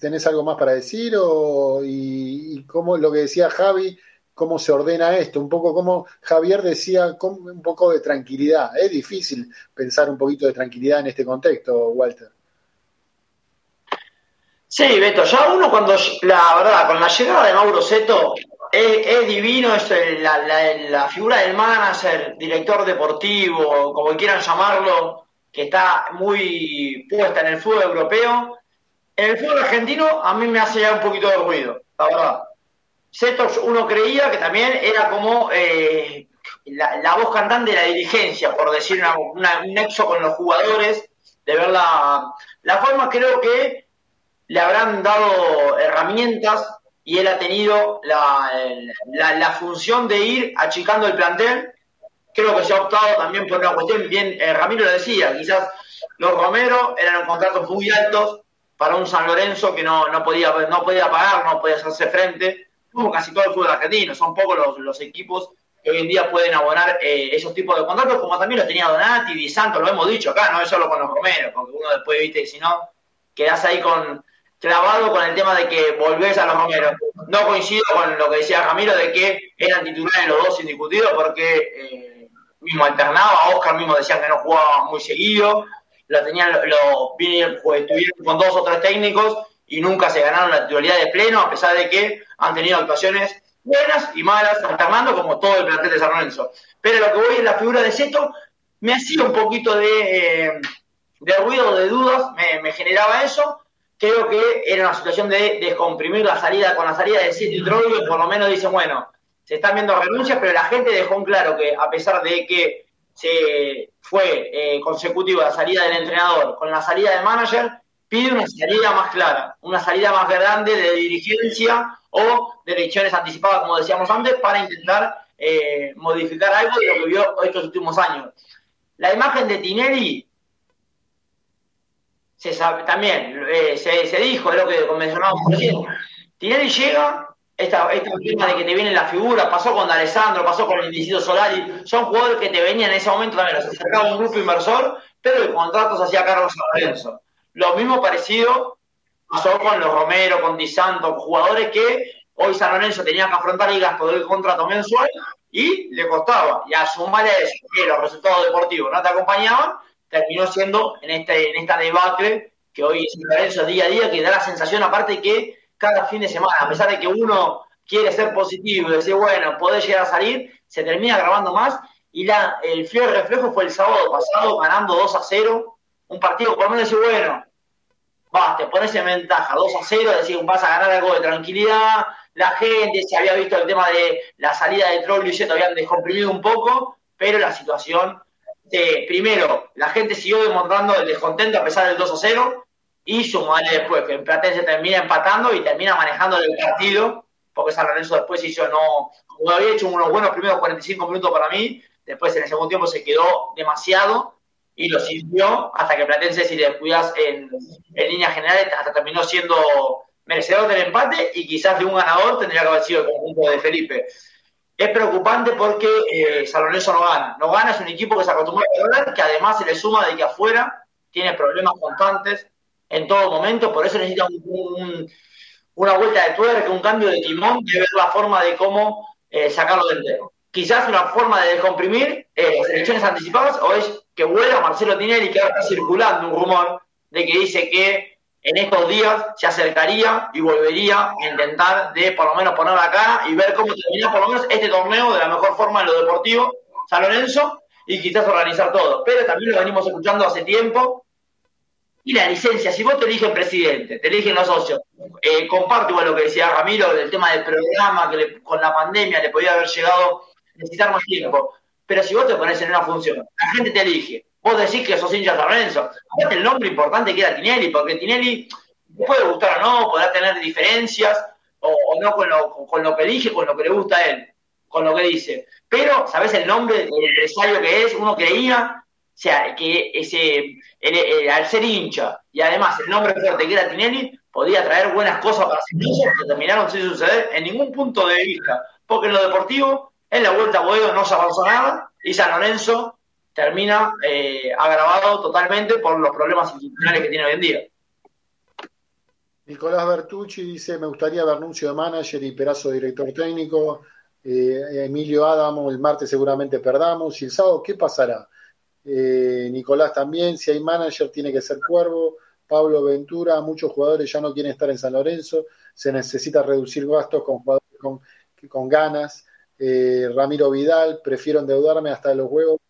¿tenés algo más para decir? O, y, y como lo que decía Javi, cómo se ordena esto, un poco como Javier decía, un poco de tranquilidad. Es difícil pensar un poquito de tranquilidad en este contexto, Walter. Sí, Beto, ya uno cuando, la verdad, con la llegada de Mauro Seto, es, divino, es la, figura del manager, director deportivo, como quieran llamarlo, que está muy puesta en el fútbol europeo. En el fútbol argentino a mí me hace ya un poquito de ruido, la verdad. Seto uno creía que también era como eh, la, voz cantante de la dirigencia, por decir un nexo con los jugadores, de ver la, la forma creo que le habrán dado herramientas y él ha tenido la, la, función de ir achicando el plantel. Creo que se ha optado también por una cuestión, bien, eh, Ramiro lo decía, quizás los Romero eran contratos muy altos para un San Lorenzo que no, no, podía, no podía pagar, no podía hacerse frente, como casi todo el fútbol argentino. Son pocos los, los equipos que hoy en día pueden abonar eh, esos tipos de contratos, como también lo tenía Donati, Di Santo, lo hemos dicho acá, no es solo con los Romero, porque uno después, viste, si no, quedás ahí con, clavado con el tema de que volvés a los Romero. No coincido con lo que decía Ramiro de que eran titulares los dos indiscutidos porque eh, mismo alternaba, Oscar mismo decía que no jugaba muy seguido, lo tenían, lo, estuvieron con dos o tres técnicos y nunca se ganaron la titularidad de pleno, a pesar de que han tenido actuaciones buenas y malas, alternando como todo el plantel de San Lorenzo. Pero lo que voy en la figura de Seto, me hacía un poquito de, eh, de ruido, de dudas, me, generaba eso, creo que era una situación de descomprimir la salida, con la salida de City y por lo menos dicen, bueno, se están viendo renuncias, pero la gente dejó en claro que a pesar de que se fue eh, consecutiva la salida del entrenador con la salida del manager, pide una salida más clara, una salida más grande de dirigencia o de elecciones anticipadas, como decíamos antes, para intentar eh, modificar algo de lo que vio estos últimos años. La imagen de Tinelli se sabe, también eh, se, dijo, es lo que mencionábamos recién. Tinelli llega, esta, esta de que te viene la figura, pasó con Alessandro, pasó con el Indicido Solari, son jugadores que te venían en ese momento también, se acercaba un grupo inversor, pero el contrato se hacía Carlos Lorenzo. Lo mismo parecido pasó con los Romero, con Di Santo, jugadores que hoy San Lorenzo tenía que afrontar el gasto del contrato mensual y le costaba. Y a sumarle a eso, que los resultados deportivos no te acompañaban, terminó siendo en, este, en esta debacle que hoy es día a día, que da la sensación aparte que cada fin de semana, a pesar de que uno quiere ser positivo y decir, bueno, puede llegar a salir, se termina grabando más. Y la, el frío reflejo fue el sábado pasado, ganando 2 a 0. Un partido por lo menos decir, bueno, vas, te pones en ventaja 2 a 0, decir, vas a ganar algo de tranquilidad. La gente se había visto el tema de la salida de Troll y se habían descomprimido un poco, pero la situación primero, la gente siguió demostrando el descontento a pesar del 2 a 0 y sumarle después que el Platense termina empatando y termina manejando el partido, porque San Lorenzo después hizo no, había hecho unos buenos primeros 45 minutos para mí, después en el segundo tiempo se quedó demasiado y lo sirvió hasta que Platense, si le descuidas en, en líneas generales, hasta terminó siendo merecedor del empate y quizás de un ganador tendría que haber sido el conjunto de Felipe es preocupante porque eh, San no gana. No gana, es un equipo que se acostumbra a ganar, que además se le suma de que afuera tiene problemas constantes en todo momento, por eso necesita una vuelta de tuerca, un cambio de timón, de ver la forma de cómo eh, sacarlo del entero. Quizás una forma de descomprimir las elecciones anticipadas o es que vuelva Marcelo Tinelli, que ahora está circulando un rumor de que dice que en estos días se acercaría y volvería a intentar de por lo menos poner la cara y ver cómo termina por lo menos este torneo de la mejor forma en lo deportivo, San Lorenzo, y quizás organizar todo. Pero también lo venimos escuchando hace tiempo. Y la licencia, si vos te eligen presidente, te eligen los socios, eh, comparto igual lo que decía Ramiro del tema del programa, que con la pandemia le podía haber llegado necesitar más tiempo. Pero si vos te pones en una función, la gente te elige, Vos decís que sos hincha de Lorenzo. El nombre importante que era Tinelli, porque Tinelli puede gustar o no, podrá tener diferencias o, no con lo, que elige, con lo que le gusta a él, con lo que dice. Pero, ¿sabés el nombre del empresario que es? Uno creía, o sea, que ese, al ser hincha y además el nombre fuerte que era Tinelli, podía traer buenas cosas para San que terminaron sin suceder en ningún punto de vista. Porque en lo deportivo, en la Vuelta a Boedo no se avanzó nada y San Lorenzo termina eh, agravado totalmente por los problemas institucionales que tiene hoy en día. Nicolás Bertucci dice, me gustaría ver anuncio de manager y Perazo director técnico. Emilio Adamo, el martes seguramente perdamos. ¿Y el sábado qué pasará? Nicolás también, si hay manager tiene que ser Cuervo. Pablo Ventura, muchos jugadores ya no quieren estar en San Lorenzo, se necesita reducir gastos con jugadores con ganas. Eh, Ramiro Vidal, prefiero endeudarme hasta los huevos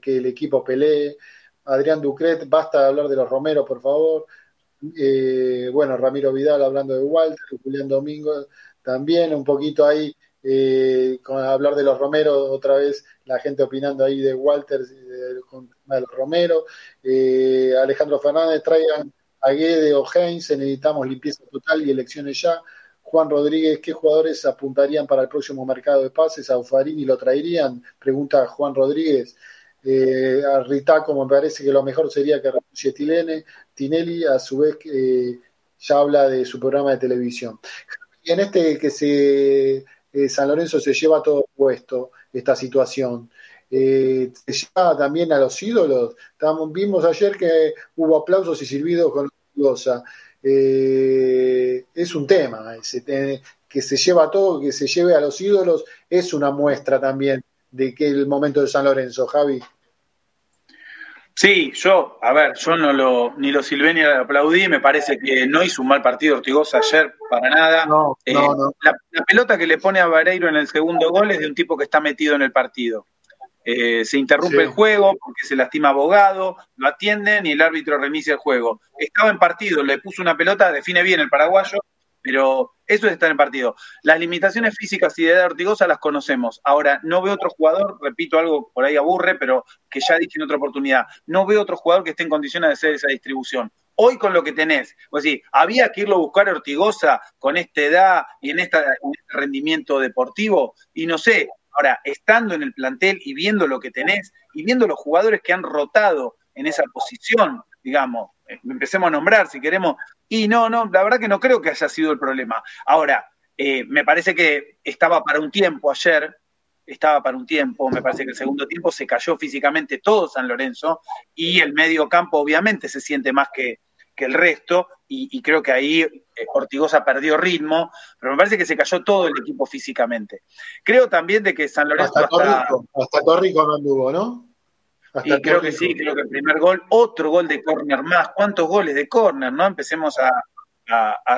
que el equipo pelee. Adrián Ducret, basta de hablar de los Romero, por favor. Eh, bueno, Ramiro Vidal hablando de Walter, Julián Domingo también, un poquito ahí, eh, con hablar de los Romero, otra vez la gente opinando ahí de Walter, de, de los Romero. Alejandro Fernández, traigan a Guede o Heinz, necesitamos limpieza total y elecciones ya. Juan Rodríguez, ¿qué jugadores apuntarían para el próximo mercado de pases? ¿A Ufarini lo traerían? Pregunta Juan Rodríguez. Eh, a Ritaco me parece que lo mejor sería que renuncie Tilene. Tinelli, a su vez, eh, ya habla de su programa de televisión. Y en este que se eh, San Lorenzo se lleva todo puesto, esta situación. se lleva también a los ídolos. vimos ayer que hubo aplausos y silbidos con Goza eh, es un tema, que se lleva todo, que se lleve a los ídolos, es una muestra también de que el momento de San Lorenzo, Javi. Sí, yo, a ver, yo no lo, ni lo silbé ni lo aplaudí, me parece que no hizo un mal partido Ortigosa ayer, para nada. Eh, la, la, pelota que le pone a Vareiro en el segundo gol es de un tipo que está metido en el partido. Eh, se interrumpe el juego porque se lastima abogado, lo atienden y el árbitro remite el juego. Estaba en partido, le puso una pelota, define bien el paraguayo, pero eso es estar en partido. Las limitaciones físicas y de edad Ortigosa las conocemos. Ahora, no veo otro jugador, repito algo por ahí aburre, pero que ya dije en otra oportunidad, no veo otro jugador que esté en condiciones de hacer esa distribución. Hoy con lo que tenés, pues sí, había que irlo a buscar a Ortigosa con esta edad y en, esta, en este rendimiento deportivo, y no sé, Ahora, estando en el plantel y viendo lo que tenés y viendo los jugadores que han rotado en esa posición, digamos, eh, empecemos a nombrar si queremos, y no, no, la verdad que no creo que haya sido el problema. Ahora, eh, me parece que estaba para un tiempo ayer, estaba para un tiempo, me parece que el segundo tiempo se cayó físicamente todo San Lorenzo y el medio campo obviamente se siente más que, que el resto, y, creo que ahí eh, Ortigosa perdió ritmo, pero me parece que se cayó todo el equipo físicamente. Creo también de que San Lorenzo... Hasta Torrico, hasta, Torrico no anduvo, ¿no? y creo que sí, creo que el primer gol, otro gol de córner más. ¿Cuántos goles de córner, no? Empecemos a,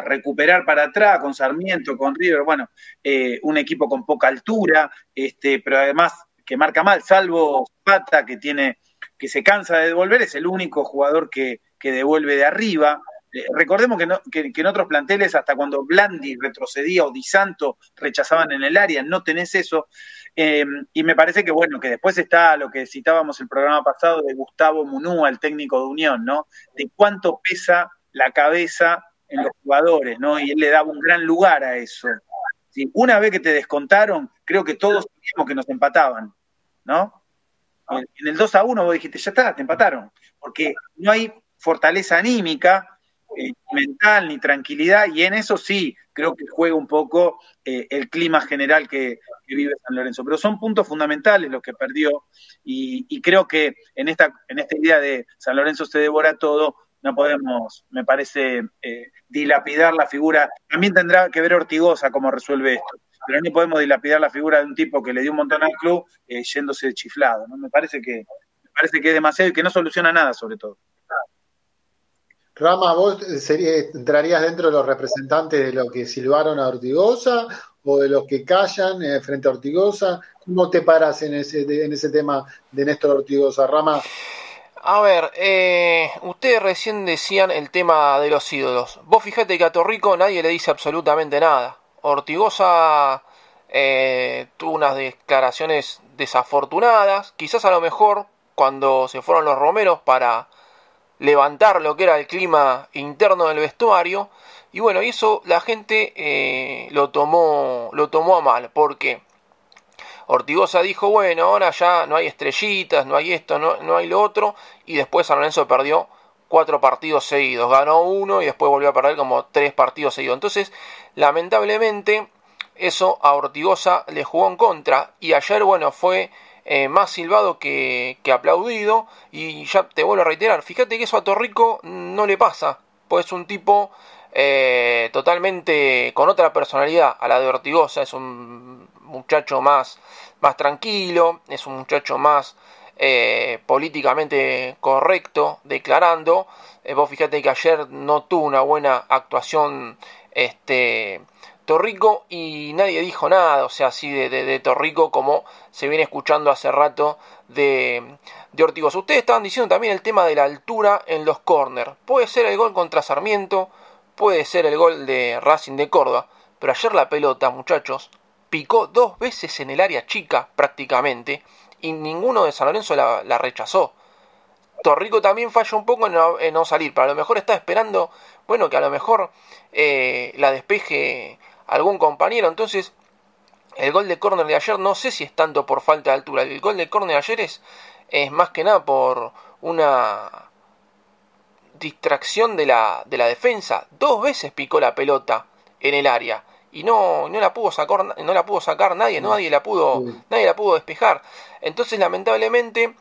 recuperar para atrás con Sarmiento, con River, bueno, eh, un equipo con poca altura, este, pero además que marca mal, salvo Pata que tiene, que se cansa de devolver, es el único jugador que, que devuelve de arriba. Eh, recordemos que, en otros planteles, hasta cuando Blandi retrocedía o Di Santo rechazaban en el área, no tenés eso. Eh, y me parece que, bueno, que después está lo que citábamos el programa pasado de Gustavo Munúa, el técnico de Unión, ¿no? De cuánto pesa la cabeza en los jugadores, ¿no? Y él le daba un gran lugar a eso. Una vez que te descontaron, creo que todos sabíamos que nos empataban, ¿no? En el 2 a 1 vos dijiste, ya está, te empataron. Porque no hay fortaleza anímica, eh, mental ni tranquilidad, y en eso sí creo que juega un poco eh, el clima general que, vive San Lorenzo. Pero son puntos fundamentales los que perdió, y, creo que en esta, en esta idea de San Lorenzo se devora todo, no podemos, me parece, eh, dilapidar la figura. También tendrá que ver Ortigosa cómo resuelve esto. Pero no podemos dilapidar la figura de un tipo que le dio un montón al club yéndose chiflado. ¿no? Me parece que me parece que es demasiado y que no soluciona nada, sobre todo. Rama, ¿vos entrarías dentro de los representantes de los que silbaron a Ortigosa o de los que callan eh, frente a Ortigosa? ¿Cómo te paras en ese, en ese tema de Néstor Ortigosa, Rama? A ver, eh, ustedes recién decían el tema de los ídolos. Vos fijate que a Torrico nadie le dice absolutamente nada. Ortigosa eh, tuvo unas declaraciones desafortunadas, quizás a lo mejor cuando se fueron los romeros para levantar lo que era el clima interno del vestuario. Y bueno, eso la gente eh, lo, tomó, lo tomó a mal, porque Ortigosa dijo, bueno, ahora ya no hay estrellitas, no hay esto, no, no hay lo otro, y después San Lorenzo perdió cuatro partidos seguidos, ganó uno y después volvió a perder como tres partidos seguidos. Entonces, lamentablemente, eso a Ortigosa le jugó en contra, y ayer, bueno, fue eh, más silbado que, aplaudido. Y ya te vuelvo a reiterar, fíjate que eso a Torrico no le pasa, pues es un tipo eh, totalmente con otra personalidad a la de Ortigosa, es un muchacho más, más tranquilo, es un muchacho más eh, políticamente correcto, declarando. Vos fíjate que ayer no tuvo una buena actuación este, Torrico y nadie dijo nada, o sea, así de, de, Torrico como se viene escuchando hace rato de, de. Ustedes estaban diciendo también el tema de la altura en los corners. Puede ser el gol contra Sarmiento, puede ser el gol de Racing de Córdoba, pero ayer la pelota, muchachos, picó dos veces en el área chica prácticamente y ninguno de San Lorenzo la, rechazó. Torrico también falló un poco en no, salir, pero a lo mejor está esperando, bueno, que a lo mejor eh, la despeje algún compañero. Entonces, el gol de córner de ayer no sé si es tanto por falta de altura. El gol de córner de ayer es, es más que nada por una distracción de la, de la defensa. Dos veces picó la pelota en el área y no, no la pudo sacar, no la pudo sacar nadie, nadie la pudo, nadie la pudo despejar. Entonces, lamentablemente,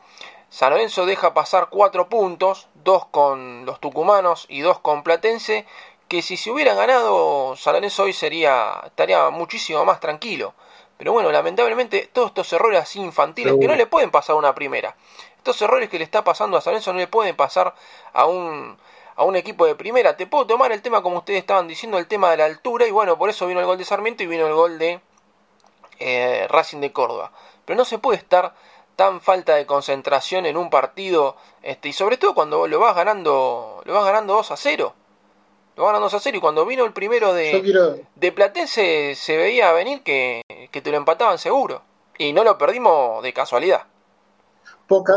San Lorenzo deja pasar cuatro puntos, dos con los tucumanos y dos con Platense, que si se hubieran ganado San Lorenzo hoy sería, estaría muchísimo más tranquilo. Pero bueno, lamentablemente todos estos errores así infantiles que no le pueden pasar a una primera. Estos errores que le está pasando a San Lorenzo no le pueden pasar a un, a un equipo de primera. Te puedo tomar el tema como ustedes estaban diciendo, el tema de la altura, y bueno, por eso vino el gol de Sarmiento y vino el gol de eh, Racing de Córdoba. Pero no se puede estar tan falta de concentración en un partido, este, y sobre todo cuando lo vas ganando, lo vas ganando 2 a 0. Lo vas ganando 2 a 0 y cuando vino el primero de, de Platense se veía venir que, que te lo empataban seguro. Y no lo perdimos de casualidad. Poca,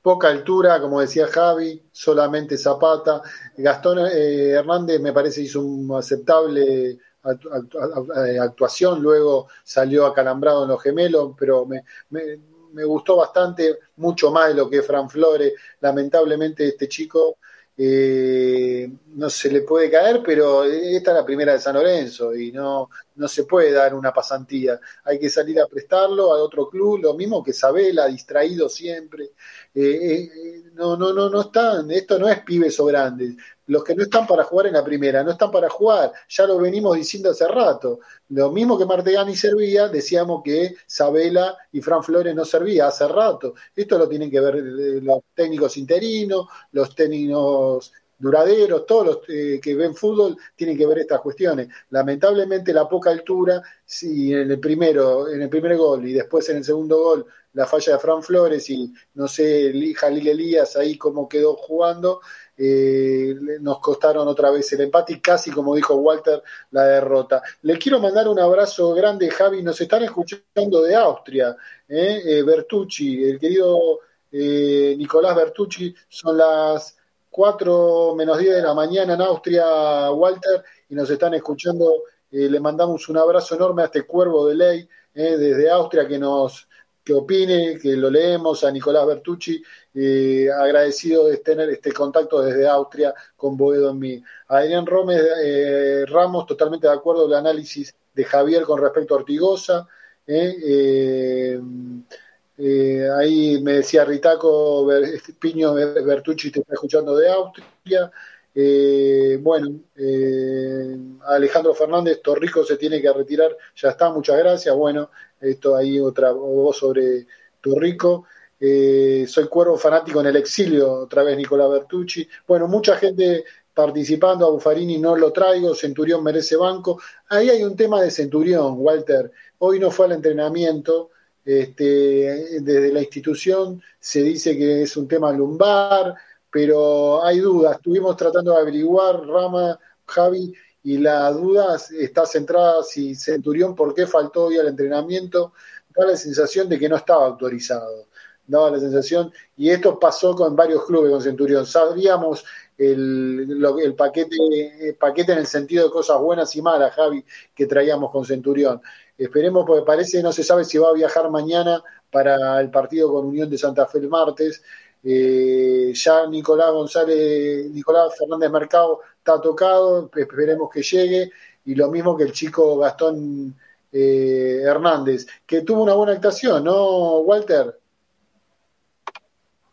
poca altura, como decía Javi, solamente Zapata. Gastón eh, Hernández me parece hizo un aceptable eh, actuación, luego salió acalambrado en los gemelos, pero me, me, gustó bastante, mucho más de lo que Fran Flores. Lamentablemente este chico eh, no se le puede caer, pero esta es la primera de San Lorenzo y no, no se puede dar una pasantía. Hay que salir a prestarlo a otro club, lo mismo que Sabela, distraído siempre. Eh, eh, no, no, no, no están, esto no es pibes o grandes. Los que no están para jugar en la primera, no están para jugar, ya lo venimos diciendo hace rato. Lo mismo que Martegani servía, decíamos que Sabela y Fran Flores no servía hace rato. Esto lo tienen que ver eh, los técnicos interinos, los técnicos duraderos, todos los que ven fútbol tienen que ver estas cuestiones. Lamentablemente la poca altura, si en el primero, en el primer gol y después en el segundo gol la falla de Fran Flores y no sé, Jalil Elías ahí cómo quedó jugando, eh, nos costaron otra vez el empate y casi, como dijo Walter, la derrota. Le quiero mandar un abrazo grande, Javi, nos están escuchando de Austria, eh, eh Bertucci, el querido eh, Nicolás Bertucci, son las 4 menos 10 de la mañana en Austria, Walter, y nos están escuchando. le mandamos un abrazo enorme a este cuervo de ley desde Austria que nos que opine, que lo leemos, a Nicolás Bertucci, eh, agradecido de tener este contacto desde Austria con Boedo en mí. Adrián Rómez eh, Ramos, totalmente de acuerdo con el análisis de Javier con respecto a Ortigosa. Eh, ahí me decía Ritaco Piño Bertucci te está escuchando de Austria. Bueno, Alejandro Fernández, Torrico se tiene que retirar, ya está, muchas gracias. Bueno, esto ahí otra voz sobre Torrico. Eh, soy cuervo fanático en el exilio, otra vez Nicolás Bertucci. Bueno, mucha gente participando, a Buffarini no lo traigo, Centurión merece banco. Ahí hay un tema de Centurión, Walter. Hoy no fue al entrenamiento, este, desde la institución se dice que es un tema lumbar, pero hay dudas. Estuvimos tratando de averiguar, Rama, Javi, y la duda está centrada si Centurión, ¿por qué faltó hoy al entrenamiento? Da la sensación de que no estaba autorizado. Daba la sensación, y esto pasó con varios clubes con Centurión. Sabíamos el, el paquete, paquete en el sentido de cosas buenas y malas, Javi, que traíamos con Centurión. Esperemos, porque parece, no se sabe si va a viajar mañana para el partido con Unión de Santa Fe el martes. Eh, ya Nicolás González, Nicolás Fernández Mercado está tocado, esperemos que llegue, y lo mismo que el chico Gastón eh, Hernández, que tuvo una buena actuación, ¿no, Walter?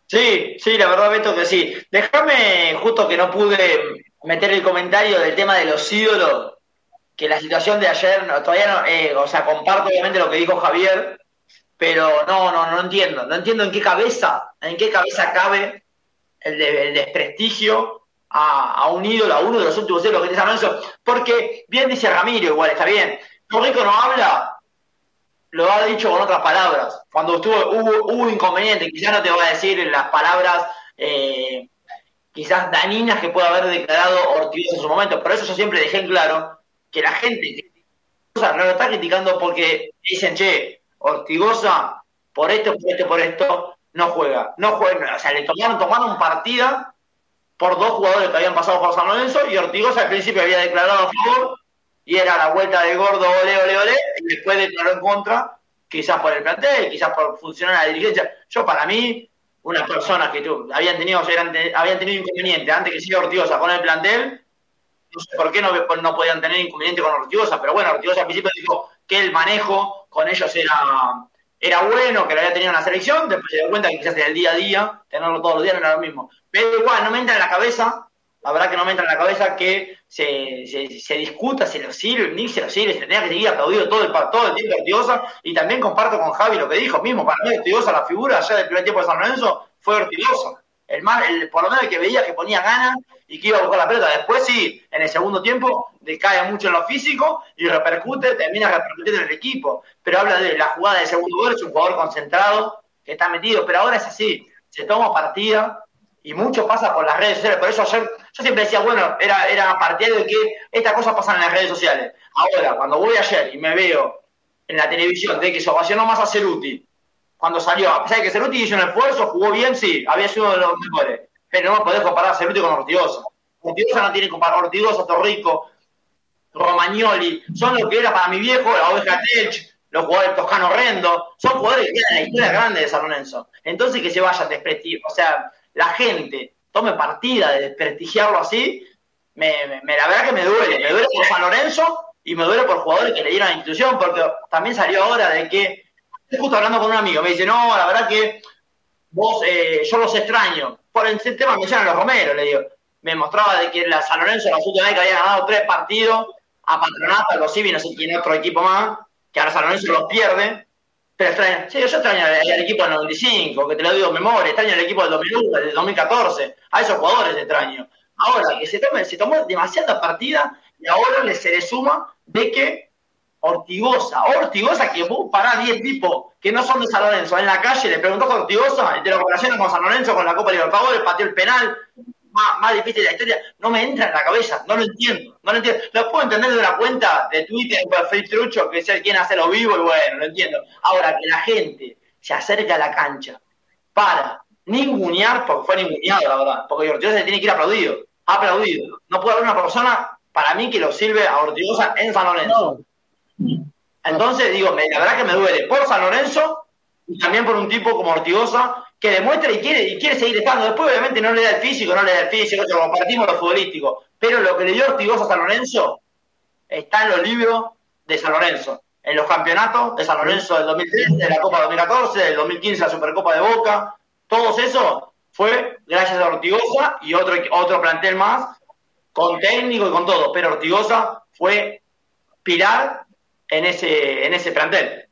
Sí, sí, la verdad, Beto, que sí. Déjame, justo que no pude meter el comentario del tema de los ídolos, que la situación de ayer, todavía no, eh, o sea, comparto obviamente lo que dijo Javier, pero no, no, no entiendo, no entiendo en qué cabeza, en qué cabeza cabe el, desprestigio a, un ídolo, a uno de los últimos ídolos que te Alonso, porque bien dice Ramiro, igual, está bien, Rico no habla, lo ha dicho con otras palabras, cuando estuvo, hubo, hubo inconveniente, quizás no te voy a decir las palabras eh, quizás dañinas que pueda haber declarado Ortigosa en su momento, por eso yo siempre dejé en claro que la gente no lo está criticando porque dicen, che, Ortigosa, por esto, por esto, por esto, no juega. No juega. O sea, le tomaron, tomaron partida por dos jugadores que habían pasado por San Lorenzo y Ortigosa al principio había declarado a favor y era la vuelta de gordo, ole, ole, ole, y después declaró en contra, quizás por el plantel, quizás por funcionar la dirigencia. Yo, para mí, una persona que tú, habían tenido, habían tenido inconveniente antes que siga Ortigosa con el plantel, no sé por qué no, no podían tener inconveniente con Ortigosa, pero bueno, Ortigosa al principio dijo que el manejo con ellos era, era bueno, que lo había tenido en la selección, después se dio cuenta que quizás en el día a día, tenerlo todos los días no era lo mismo. Pero igual, no me entra en la cabeza, la verdad que no me entra en la cabeza que se, se, discuta si lo sirve, ni se lo sirve, se tenía que seguir aplaudido todo el, todo el tiempo de Ortigosa, y también comparto con Javi lo que dijo mismo, para mí Ortigosa, la figura allá del primer tiempo de San Lorenzo, fue Ortigosa. El, más, el, por lo menos el que veía que ponía ganas y que iba a buscar la pelota. Después sí, en el segundo tiempo decae mucho en lo físico y repercute, termina repercutiendo en el equipo. Pero habla de la jugada de segundo gol, es un jugador concentrado que está metido, pero ahora es así, se toma partida y mucho pasa por las redes sociales. Por eso ayer yo siempre decía, bueno, era, era partidario de que estas cosas pasan en las redes sociales. Ahora, cuando voy ayer y me veo en la televisión de que se ovacionó más a Ceruti cuando salió, a pesar de que Ceruti hizo un esfuerzo, jugó bien, sí, había sido uno de los mejores pero no podés comparar a Ceruti con Ortigosa. Ortigosa no tiene comparar Ortigosa, Torrico, Romagnoli, son lo que era para mi viejo, la oveja Telch, los jugadores Toscano Rendo, son jugadores que quedan en la historia grande de San Lorenzo. Entonces que se vayan desprestigiar, o sea, la gente tome partida de desprestigiarlo así, me, la verdad que me duele, me duele por San Lorenzo y me duele por jugadores que le dieron a la institución, porque también salió ahora de que, estoy justo hablando con un amigo, me dice, no, la verdad que vos, eh, yo los extraño, por el tema mencionan a los Romero, le digo. Me mostraba de que la San Lorenzo la última vez que había ganado tres partidos a Patronato, a los Civi, no sé quién otro equipo más, que ahora San Lorenzo los pierde. Pero extraño, sí, yo extraño al, equipo del 95, que te lo digo de memoria, extraño al equipo del 2001, del 2014, a esos jugadores extraño. Ahora, que se, se tomó demasiada partida y ahora se le suma de que Ortigosa, Ortigosa que vos parás 10 tipos que no son de San Lorenzo en la calle, le preguntó a Ortigosa, de la operación con San Lorenzo, con la Copa Libertadores, pateó el penal, más, difícil de la historia, no me entra en la cabeza, no lo entiendo, no lo entiendo. Lo puedo entender de una cuenta de Twitter, Facebook Trucho, que es el quien hace lo vivo y bueno, lo entiendo. Ahora, que la gente se acerque a la cancha para ningunear, porque fue ninguneado, la verdad, porque Ortigosa se tiene que ir aplaudido, aplaudido. No puede haber una persona, para mí, que lo sirve a Ortigosa en San Lorenzo. Entonces, digo, la verdad que me duele por San Lorenzo y también por un tipo como Ortigosa que demuestra y quiere, y quiere seguir estando. Después, obviamente, no le da el físico, no le da el físico, lo compartimos lo futbolístico. Pero lo que le dio Ortigosa a San Lorenzo está en los libros de San Lorenzo. En los campeonatos de San Lorenzo del 2013, de la Copa 2014, del 2015 la Supercopa de Boca. Todo eso fue gracias a Ortigosa y otro, otro plantel más, con técnico y con todo. Pero Ortigosa fue pilar en ese, en ese plantel.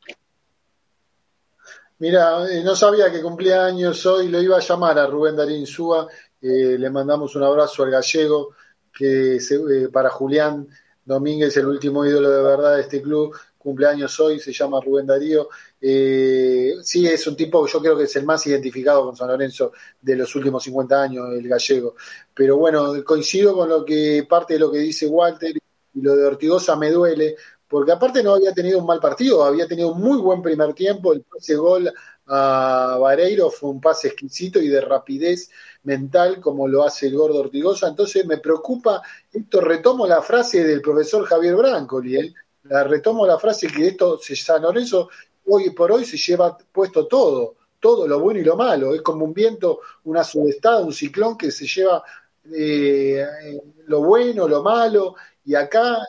Mira, eh, no sabía que cumplía años hoy, lo iba a llamar a Rubén Darín Súa, eh, le mandamos un abrazo al gallego, que eh, para Julián Domínguez, el último ídolo de verdad de este club, cumpleaños hoy, se llama Rubén Darío. sí, es un tipo que yo creo que es el más identificado con San Lorenzo de los últimos 50 años, el gallego. Pero bueno, coincido con lo que parte de lo que dice Walter y lo de Ortigosa me duele, porque aparte no había tenido un mal partido, había tenido un muy buen primer tiempo, el pase gol a Vareiro fue un pase exquisito y de rapidez mental como lo hace el gordo Ortigosa, entonces me preocupa, esto retomo la frase del profesor Javier Brancoli, ¿eh? la retomo la frase que esto San Lorenzo hoy por hoy se lleva puesto todo, todo lo bueno y lo malo, es como un viento, una sudestada, un ciclón que se lleva eh, lo bueno, lo malo, y acá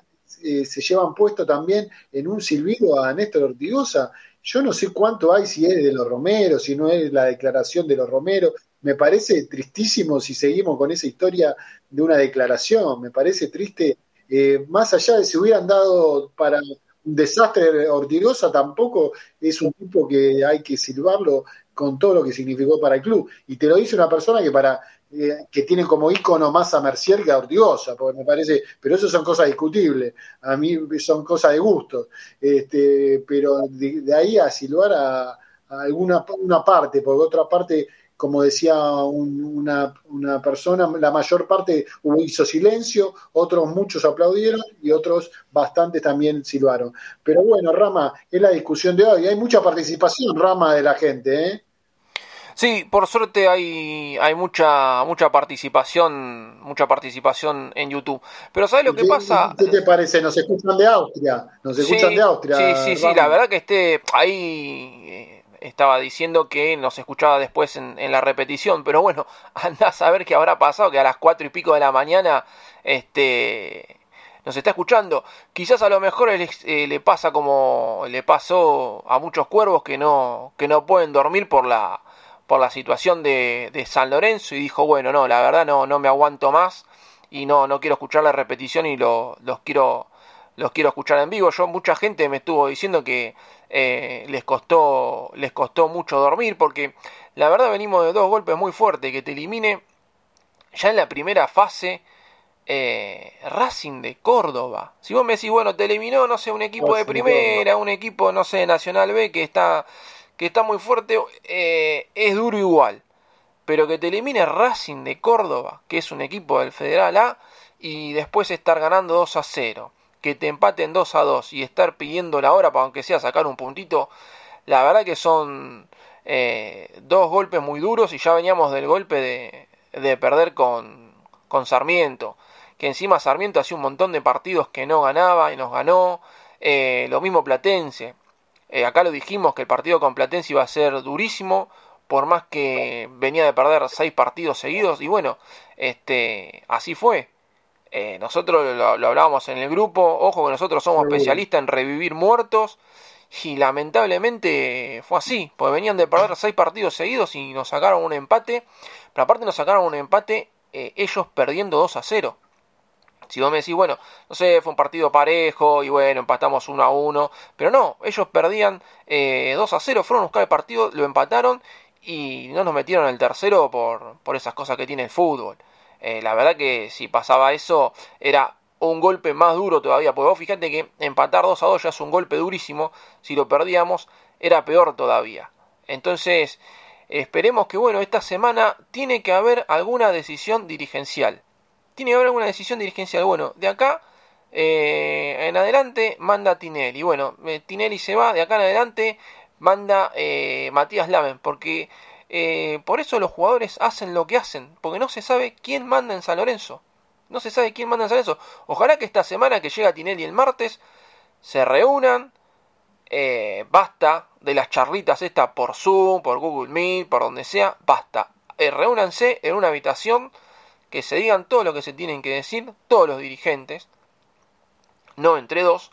eh, se llevan puesto también en un silbido a Néstor Ortigosa. Yo no sé cuánto hay, si es de los Romeros, si no es la declaración de los Romeros. Me parece tristísimo si seguimos con esa historia de una declaración. Me parece triste eh, más allá de si hubieran dado para un desastre Ortigosa, tampoco es un tipo que hay que silbarlo con todo lo que significó para el club. Y te lo dice una persona que para eh, que tiene como ícono más a Mercier que a Ortigosa, porque me parece, pero eso son cosas discutibles, a mí son cosas de gusto, este, pero de, ahí a silbar a, alguna una parte, porque otra parte como decía una, una, persona, la mayor parte hizo silencio, otros muchos aplaudieron y otros bastantes también silbaron. Pero bueno, Rama, es la discusión de hoy. Hay mucha participación, Rama, de la gente. ¿eh? Sí, por suerte hay, hay mucha, mucha participación, mucha participación en YouTube. Pero ¿sabes lo que pasa? ¿Qué te parece? Nos escuchan de Austria. Nos escuchan de Austria. Sí, sí, sí. La verdad que esté ahí eh, estaba diciendo que nos escuchaba después en, la repetición, pero bueno, anda a saber qué habrá pasado, que a las cuatro y pico de la mañana este, nos está escuchando. Quizás a lo mejor eh, le pasa como le pasó a muchos cuervos que no, que no pueden dormir por la, por la situación de, de San Lorenzo y dijo, bueno, no, la verdad no, no me aguanto más y no, no quiero escuchar la repetición y lo, los quiero los quiero escuchar en vivo. Yo mucha gente me estuvo diciendo que eh, les costó les costó mucho dormir porque la verdad venimos de dos golpes muy fuertes que te elimine ya en la primera fase eh, Racing de Córdoba. Si vos me decís, bueno, te eliminó, no sé, un equipo de primera, un equipo, no sé, Nacional B que está, que está muy fuerte, eh, es duro igual. Pero que te elimine Racing de Córdoba, que es un equipo del Federal A, y después estar ganando 2 a 0 que te empaten 2 a 2 y estar pidiendo la hora para aunque sea sacar un puntito, la verdad que son eh, dos golpes muy duros y ya veníamos del golpe de, de perder con, con Sarmiento, que encima Sarmiento hacía un montón de partidos que no ganaba y nos ganó, eh, lo mismo Platense, eh, acá lo dijimos que el partido con Platense iba a ser durísimo, por más que venía de perder seis partidos seguidos y bueno, este así fue. Eh, nosotros lo, hablábamos en el grupo, ojo que nosotros somos especialistas en revivir muertos y lamentablemente fue así, porque venían de perder seis partidos seguidos y nos sacaron un empate, pero aparte nos sacaron un empate eh, ellos perdiendo 2 a 0. Si vos me decís, bueno, no sé, fue un partido parejo y bueno, empatamos 1 a 1, pero no, ellos perdían eh, 2 a 0, fueron a buscar el partido, lo empataron y no nos metieron el tercero por, por esas cosas que tiene el fútbol. Eh, la verdad que si pasaba eso era un golpe más duro todavía, porque vos fíjate que empatar 2 a 2 ya es un golpe durísimo, si lo perdíamos era peor todavía. Entonces, esperemos que bueno, esta semana tiene que haber alguna decisión dirigencial. Tiene que haber alguna decisión dirigencial. Bueno, de acá eh, en adelante manda Tinelli. Bueno, eh, Tinelli se va, de acá en adelante manda Matías Lamen, porque eh, por eso los jugadores hacen lo que hacen, porque no se sabe quién manda en San Lorenzo. No se sabe quién manda en San Lorenzo. Ojalá que esta semana que llega Tinelli el martes se reúnan. Eh, basta de las charlitas estas por Zoom, por Google Meet, por donde sea. Basta. Eh, reúnanse en una habitación que se digan todo lo que se tienen que decir, todos los dirigentes, no entre dos,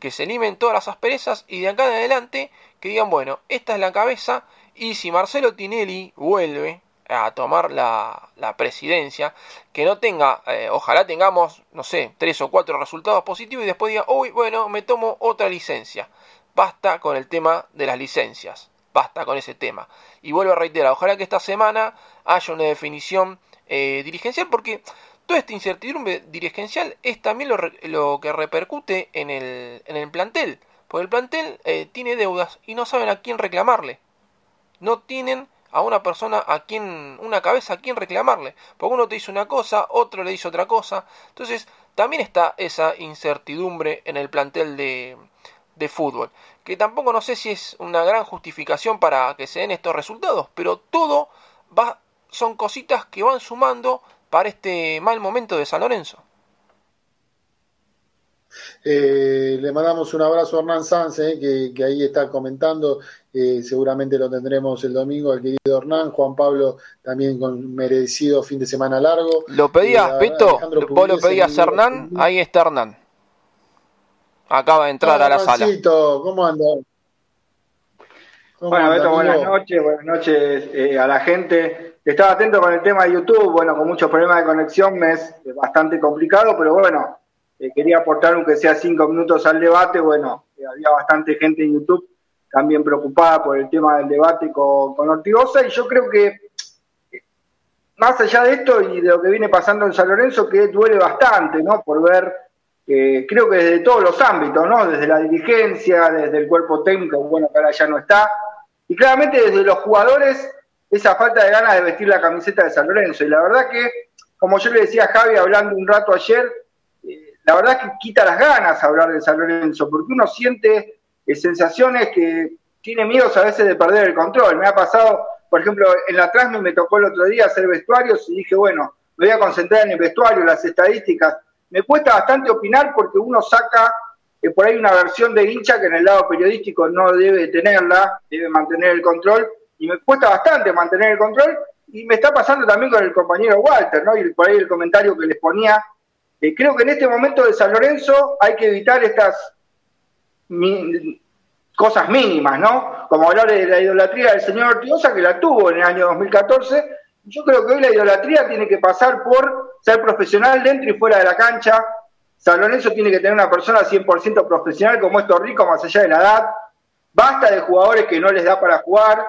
que se limen todas las asperezas y de acá en adelante que digan, bueno, esta es la cabeza y si Marcelo Tinelli vuelve a tomar la, presidencia, que no tenga, eh, ojalá tengamos, no sé, tres o cuatro resultados positivos y después diga, uy, bueno, me tomo otra licencia. Basta con el tema de las licencias, basta con ese tema. Y vuelvo a reiterar, ojalá que esta semana haya una definición eh, dirigencial, porque toda esta incertidumbre dirigencial es también lo, que repercute en el, en el plantel, porque el plantel eh, tiene deudas y no saben a quién reclamarle. No tienen a una persona a quien, una cabeza a quien reclamarle, porque uno te dice una cosa, otro le dice otra cosa, entonces también está esa incertidumbre en el plantel de, de fútbol, que tampoco no sé si es una gran justificación para que se den estos resultados, pero todo va, son cositas que van sumando para este mal momento de San Lorenzo. Eh, le mandamos un abrazo a Hernán Sanz, eh, que, ahí está comentando. Eh, seguramente lo tendremos el domingo, el querido Hernán. Juan Pablo también con merecido fin de semana largo. ¿Lo pedías, Pito? ¿Vos lo pedías Hernán? Ahí está Hernán. Acaba de entrar a la sala. ¿Cómo anda? bueno, Beto, buenas noches, buenas noches a la gente. Estaba atento con el tema de YouTube, bueno, con muchos problemas de conexión me es bastante complicado, pero bueno, eh, quería aportar aunque sea cinco minutos al debate. Bueno, había bastante gente en YouTube también preocupada por el tema del debate con, con Ortigosa y yo creo que más allá de esto y de lo que viene pasando en San Lorenzo, que duele bastante, ¿no? Por ver, eh, creo que desde todos los ámbitos, ¿no? Desde la dirigencia, desde el cuerpo técnico, bueno, que ahora ya no está, y claramente desde los jugadores, esa falta de ganas de vestir la camiseta de San Lorenzo. Y la verdad que, como yo le decía a Javi hablando un rato ayer, eh, la verdad que quita las ganas hablar de San Lorenzo, porque uno siente eh, sensaciones que tiene miedo a veces de perder el control. Me ha pasado por ejemplo, en la Transmi me tocó el otro día hacer vestuarios y dije, bueno, me voy a concentrar en el vestuario, las estadísticas. Me cuesta bastante opinar porque uno saca que por ahí una versión de hincha que en el lado periodístico no debe tenerla, debe mantener el control, y me cuesta bastante mantener el control, y me está pasando también con el compañero Walter, ¿no? Y por ahí el comentario que les ponía. Creo que en este momento de San Lorenzo hay que evitar estas cosas mínimas, ¿no? Como hablar de la idolatría del señor Ortigosa, que la tuvo en el año 2014. Yo creo que hoy la idolatría tiene que pasar por ser profesional dentro y fuera de la cancha. San Lorenzo tiene que tener una persona 100% profesional como esto rico, más allá de la edad. Basta de jugadores que no les da para jugar,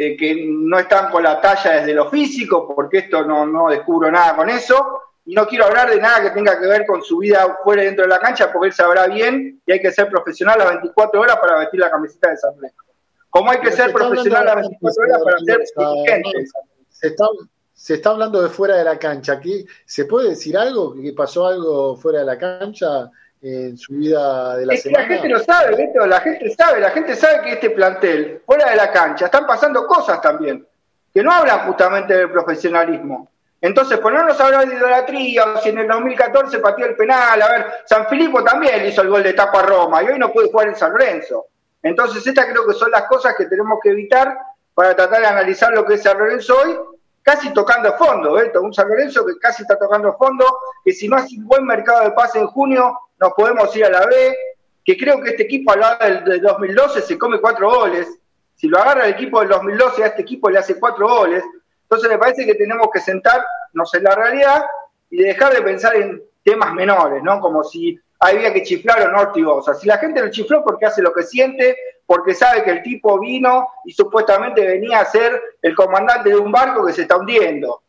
eh, que no están con la talla desde lo físico, porque esto no, no descubro nada con eso y no quiero hablar de nada que tenga que ver con su vida fuera y dentro de la cancha, porque él sabrá bien y hay que ser profesional las 24 horas para vestir la camiseta de San Lorenzo. Como hay que ser profesional las 24 horas para ser dirigente. Se está, se está hablando de fuera de la cancha. Aquí, ¿Se puede decir algo? ¿Que pasó algo fuera de la cancha en su vida de la es semana? Que la gente lo sabe, Beto, la gente sabe, la gente sabe que este plantel, fuera de la cancha, están pasando cosas también, que no hablan justamente del profesionalismo. Entonces, ponernos a hablar de idolatría, o si en el 2014 pateó el penal, a ver, San Filipo también hizo el gol de tapa a Roma y hoy no puede jugar en San Lorenzo. Entonces, estas creo que son las cosas que tenemos que evitar para tratar de analizar lo que es San Lorenzo hoy, casi tocando fondo, ¿eh? un San Lorenzo que casi está tocando fondo, que si no hace un buen mercado de pase en junio, nos podemos ir a la B, que creo que este equipo al lado del 2012 se come cuatro goles. Si lo agarra el equipo del 2012, a este equipo le hace cuatro goles. Entonces me parece que tenemos que sentarnos en la realidad y dejar de pensar en temas menores, ¿no? Como si había que chiflar o no Ortigosa. Si la gente lo chifló porque hace lo que siente, porque sabe que el tipo vino y supuestamente venía a ser el comandante de un barco que se está hundiendo.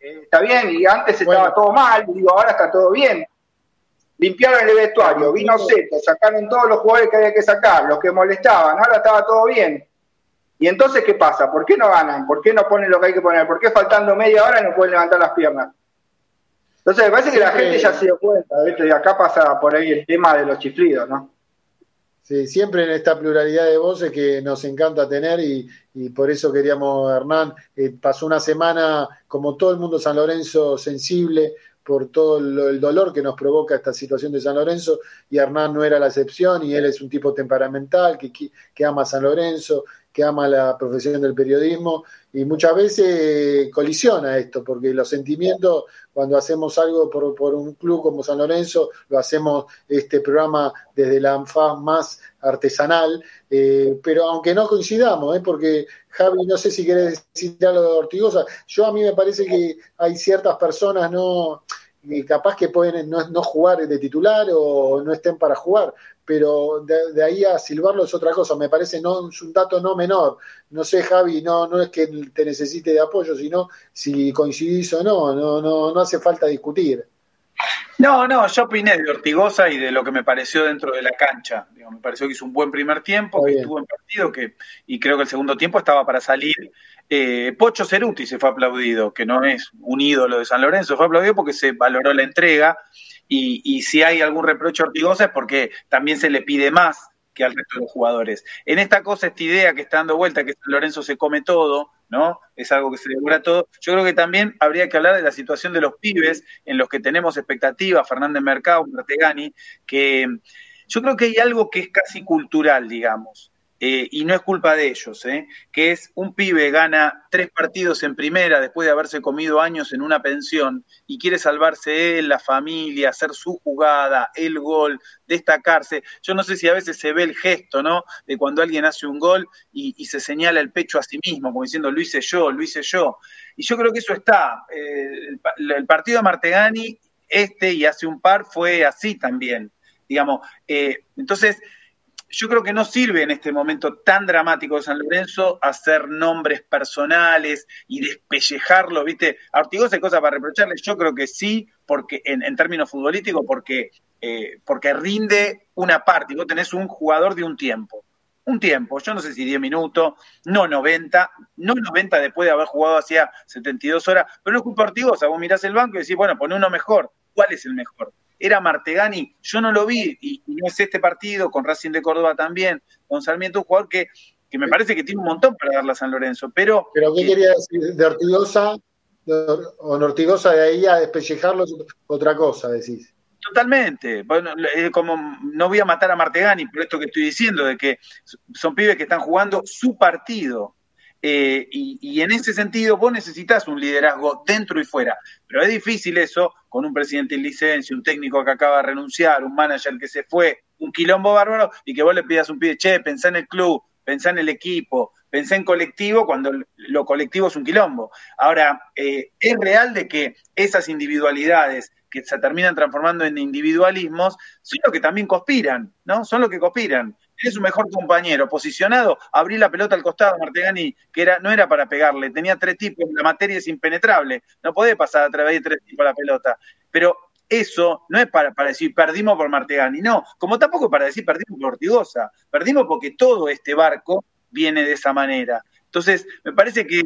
Eh, está bien, y antes estaba todo mal, digo, ahora está todo bien. Limpiaron el vestuario, vino Seto, sacaron todos los jugadores que había que sacar, los que molestaban, ahora estaba todo bien. Y entonces, ¿qué pasa? ¿Por qué no ganan? ¿Por qué no ponen lo que hay que poner? ¿Por qué faltando media hora no pueden levantar las piernas? Entonces, me parece que la gente ya se dio cuenta, ¿viste? Y acá pasa por ahí el tema de los chiflidos, ¿no? Sí, siempre en esta pluralidad de voces que nos encanta tener y, por eso queríamos, Hernán, eh, pasó una semana como todo el mundo San Lorenzo sensible por todo el, dolor que nos provoca esta situación de San Lorenzo y Hernán no era la excepción y él es un tipo temperamental que, que ama San Lorenzo que ama la profesión del periodismo y muchas veces colisiona esto, porque los sentimientos, cuando hacemos algo por, por un club como San Lorenzo, lo hacemos este programa desde la ANFAS más artesanal, eh, pero aunque no coincidamos, ¿eh? porque Javi, no sé si querés decir algo de Ortigosa, yo a mí me parece que hay ciertas personas, no capaz que pueden no, no, jugar de titular o no estén para jugar, pero de, ahí a silbarlo es otra cosa, me parece no es un dato no menor. No sé, Javi, no, no es que te necesite de apoyo, sino si coincidís o no, no, no, no hace falta discutir. No, no, yo opiné de Ortigosa y de lo que me pareció dentro de la cancha. me pareció que hizo un buen primer tiempo, que estuvo en partido, que, y creo que el segundo tiempo estaba para salir. Eh, Pocho Ceruti se fue aplaudido, que no es un ídolo de San Lorenzo, fue aplaudido porque se valoró la entrega y, si hay algún reproche a Ortigosa es porque también se le pide más que al resto de los jugadores. En esta cosa, esta idea que está dando vuelta, que San Lorenzo se come todo, ¿no? Es algo que se devora todo. Yo creo que también habría que hablar de la situación de los pibes en los que tenemos expectativas, Fernández Mercado, Martegani, que yo creo que hay algo que es casi cultural, digamos. Eh, y no es culpa de ellos, ¿eh? que es un pibe gana tres partidos en primera después de haberse comido años en una pensión y quiere salvarse él, la familia, hacer su jugada, el gol, destacarse. Yo no sé si a veces se ve el gesto, ¿no? De cuando alguien hace un gol y, se señala el pecho a sí mismo, como diciendo, lo hice yo, lo hice yo. Y yo creo que eso está. Eh, el, partido de Martegani este y hace un par fue así también. Digamos, eh, entonces yo creo que no sirve en este momento tan dramático de San Lorenzo hacer nombres personales y despellejarlos, ¿viste? A hay cosas para reprocharle, yo creo que sí, porque en, términos futbolísticos, porque, eh, porque rinde una parte, y vos tenés un jugador de un tiempo. Un tiempo, yo no sé si 10 minutos, no 90, no 90 después de haber jugado hacía 72 horas, pero no es culpa Ortigosa, vos mirás el banco y decís, bueno, pone uno mejor, ¿cuál es el mejor? Era Martegani, yo no lo vi, y, no es este partido, con Racing de Córdoba también, con Sarmiento, un jugador que, que me parece que tiene un montón para darle a San Lorenzo, pero... ¿Pero qué quería decir? ¿De Ortigosa? ¿O Ortigosa de ahí a despellejarlo otra cosa, decís? Totalmente. Bueno, como no voy a matar a Martegani por esto que estoy diciendo, de que son pibes que están jugando su partido. Eh, y, en ese sentido, vos necesitas un liderazgo dentro y fuera. Pero es difícil eso con un presidente en licencia, un técnico que acaba de renunciar, un manager que se fue, un quilombo bárbaro, y que vos le pidas un pie, che, pensá en el club, pensá en el equipo, pensá en colectivo, cuando lo colectivo es un quilombo. Ahora, eh, es real de que esas individualidades que se terminan transformando en individualismos son los que también conspiran, ¿no? Son los que conspiran es su mejor compañero, posicionado, abrí la pelota al costado, Martegani, que era, no era para pegarle, tenía tres tipos, la materia es impenetrable, no puede pasar a través de tres tipos la pelota. Pero eso no es para, para, decir perdimos por Martegani, no, como tampoco para decir perdimos por Ortigosa, perdimos porque todo este barco viene de esa manera. Entonces, me parece que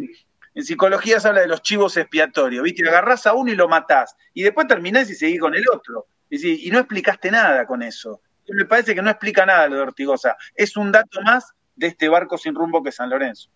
en psicología se habla de los chivos expiatorios, ¿viste? Agarrás a uno y lo matás, y después terminás y seguís con el otro. y no explicaste nada con eso me parece que no explica nada lo de Ortigosa. Es un dato más de este barco sin rumbo que San Lorenzo.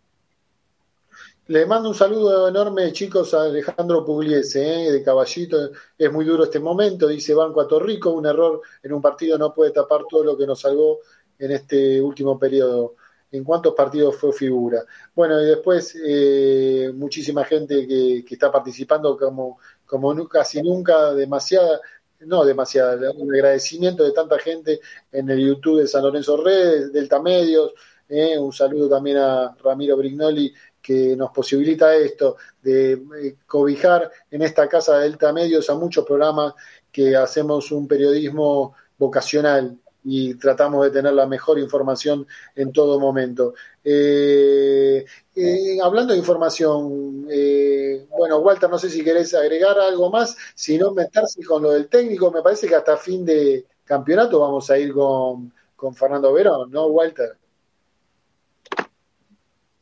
Le mando un saludo enorme, chicos, a Alejandro Pugliese, ¿eh? de Caballito. Es muy duro este momento, dice Banco a Torrico. Un error en un partido no puede tapar todo lo que nos salvó en este último periodo. ¿En cuántos partidos fue figura? Bueno, y después eh, muchísima gente que, está participando como, como casi nunca, demasiada no demasiado, un agradecimiento de tanta gente en el YouTube de San Lorenzo Redes, Delta Medios, eh, un saludo también a Ramiro Brignoli que nos posibilita esto, de eh, cobijar en esta casa de Delta Medios a muchos programas que hacemos un periodismo vocacional, y tratamos de tener la mejor información en todo momento. Eh, eh, hablando de información, eh, bueno, Walter, no sé si querés agregar algo más, si no meterse con lo del técnico, me parece que hasta fin de campeonato vamos a ir con, con Fernando Verón, ¿no, Walter?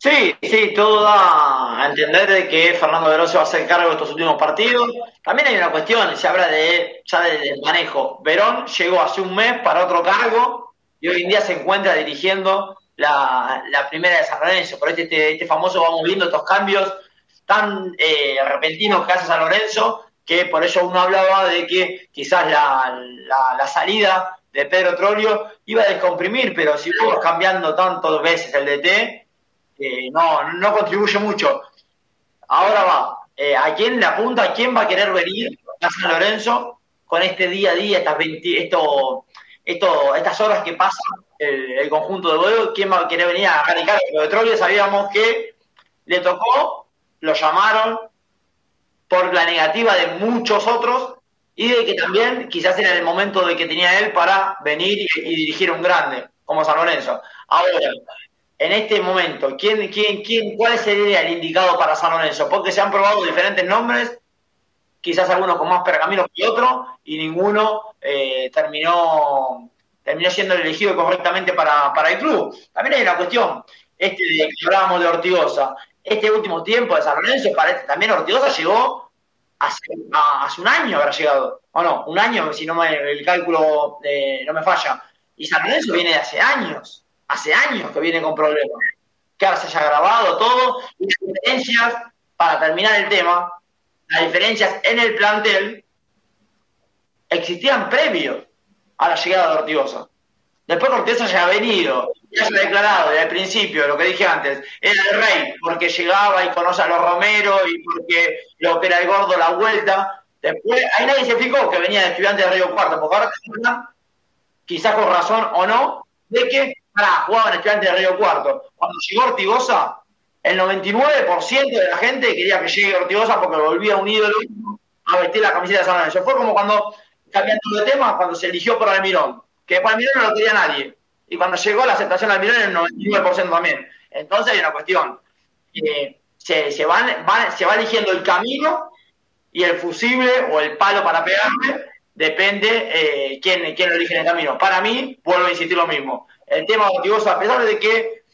Sí, sí, todo da a entender de que Fernando se va a hacer cargo de estos últimos partidos. También hay una cuestión, se habla de ya del manejo. Verón llegó hace un mes para otro cargo y hoy en día se encuentra dirigiendo la, primera de San Lorenzo. Por este, este, este, famoso vamos viendo estos cambios tan eh, repentinos que hace San Lorenzo, que por eso uno hablaba de que quizás la, la, salida de Pedro Trollio iba a descomprimir, pero si vos cambiando tantas veces el DT, no, no contribuye mucho. Ahora va, eh, ¿a quién le apunta? ¿A quién va a querer venir a San Lorenzo con este día a día, estas, 20, esto, esto, estas horas que pasa el, conjunto de vuelo? ¿Quién va a querer venir a radicar el petróleo? Sabíamos que le tocó, lo llamaron por la negativa de muchos otros y de que también quizás era el momento de que tenía él para venir y dirigir un grande como San Lorenzo. Ahora, en este momento, ¿quién, quién, quién, ¿cuál sería el indicado para San Lorenzo? Porque se han probado diferentes nombres, quizás algunos con más pergaminos que otros, y ninguno eh, terminó, terminó siendo elegido correctamente para, el club. También hay una cuestión, este de que hablábamos de Ortigosa, este último tiempo de San Lorenzo, parece, también Ortigosa llegó hace, hace un año habrá llegado, o no, un año, si no me, el cálculo eh, no me falla, y San Lorenzo viene de hace años hace años que viene con problemas. Que ahora se haya grabado todo y las diferencias, para terminar el tema, las diferencias en el plantel existían previo a la llegada de Ortigosa. Después Ortigosa ya ha venido, ya se ha declarado desde el principio, lo que dije antes, era el rey, porque llegaba y conoce a los Romero y porque lo opera el gordo la vuelta. Después, ahí nadie se fijó que venía de estudiante de Río Cuarto, porque ahora quizás con razón o no, de que Pará, jugaba en Estudiante de Río Cuarto. Cuando llegó Ortigosa, el 99% de la gente quería que llegue Ortigosa porque volvía un ídolo a vestir la camiseta de San Lorenzo. Fue como cuando, cambiando de tema, cuando se eligió por Almirón, que por Almirón no lo quería nadie. Y cuando llegó la aceptación de Almirón, el 99% también. Entonces hay una cuestión. Eh, se va eligiendo el camino y el fusible o el palo para pegarle, depende eh, quién, quién lo elige en el camino. Para mí, vuelvo a insistir lo mismo. El tema Ortigosa, a pesar de que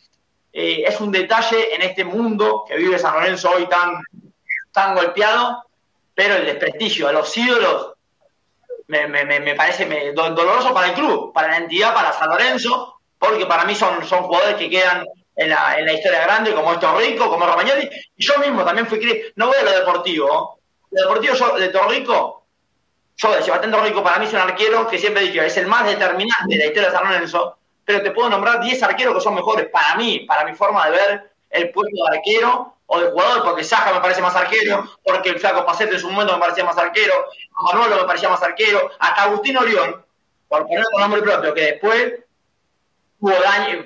eh, es un detalle en este mundo que vive San Lorenzo hoy tan, tan golpeado, pero el desprestigio a los ídolos me, me, me parece doloroso para el club, para la entidad, para San Lorenzo, porque para mí son, son jugadores que quedan en la, en la historia grande, como Torrico, como Romagnoli, y yo mismo también fui, no voy a lo deportivo, lo deportivo yo, de Torrico, yo de Sebastián Torrico para mí es un arquero que siempre dicho, es el más determinante de la historia de San Lorenzo, pero te puedo nombrar 10 arqueros que son mejores para mí, para mi forma de ver el puesto de arquero o de jugador, porque Saja me parece más arquero, porque el Flaco Pacete en su momento me parecía más arquero, a Manuelo me parecía más arquero, hasta Agustín Orión, por poner un nombre propio, que después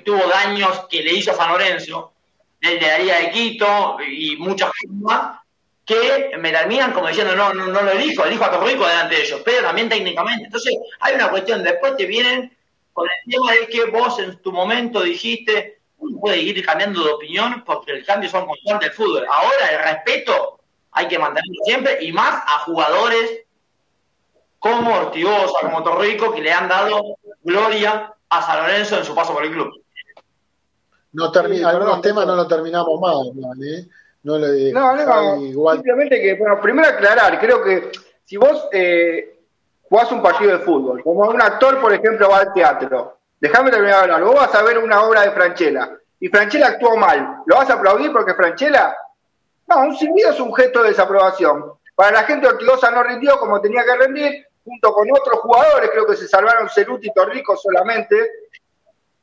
tuvo, daños que le hizo a San Lorenzo, el de Liga de Quito y muchas más, que me terminan como diciendo, no, no, no lo elijo, elijo a Torrico delante de ellos, pero también técnicamente. Entonces, hay una cuestión, después te vienen con el tema de que vos en tu momento dijiste, uno puede ir cambiando de opinión porque el cambio son constantes del fútbol. Ahora el respeto hay que mantenerlo siempre y más a jugadores como Ortigosa, como Torrico, que le han dado gloria a San Lorenzo en su paso por el club. No termina, algunos temas no lo terminamos más, ¿eh? No, le, no, no, igual. simplemente que, bueno, primero aclarar, creo que si vos eh, jugás un partido de fútbol, como un actor, por ejemplo, va al teatro, déjame terminar de hablar, vos vas a ver una obra de Franchella y Franchella actuó mal, ¿lo vas a aplaudir porque Franchella? No, un silbido es un gesto de desaprobación. Para la gente Ortigosa no rindió como tenía que rendir, junto con otros jugadores, creo que se salvaron Ceruti y Torrico solamente.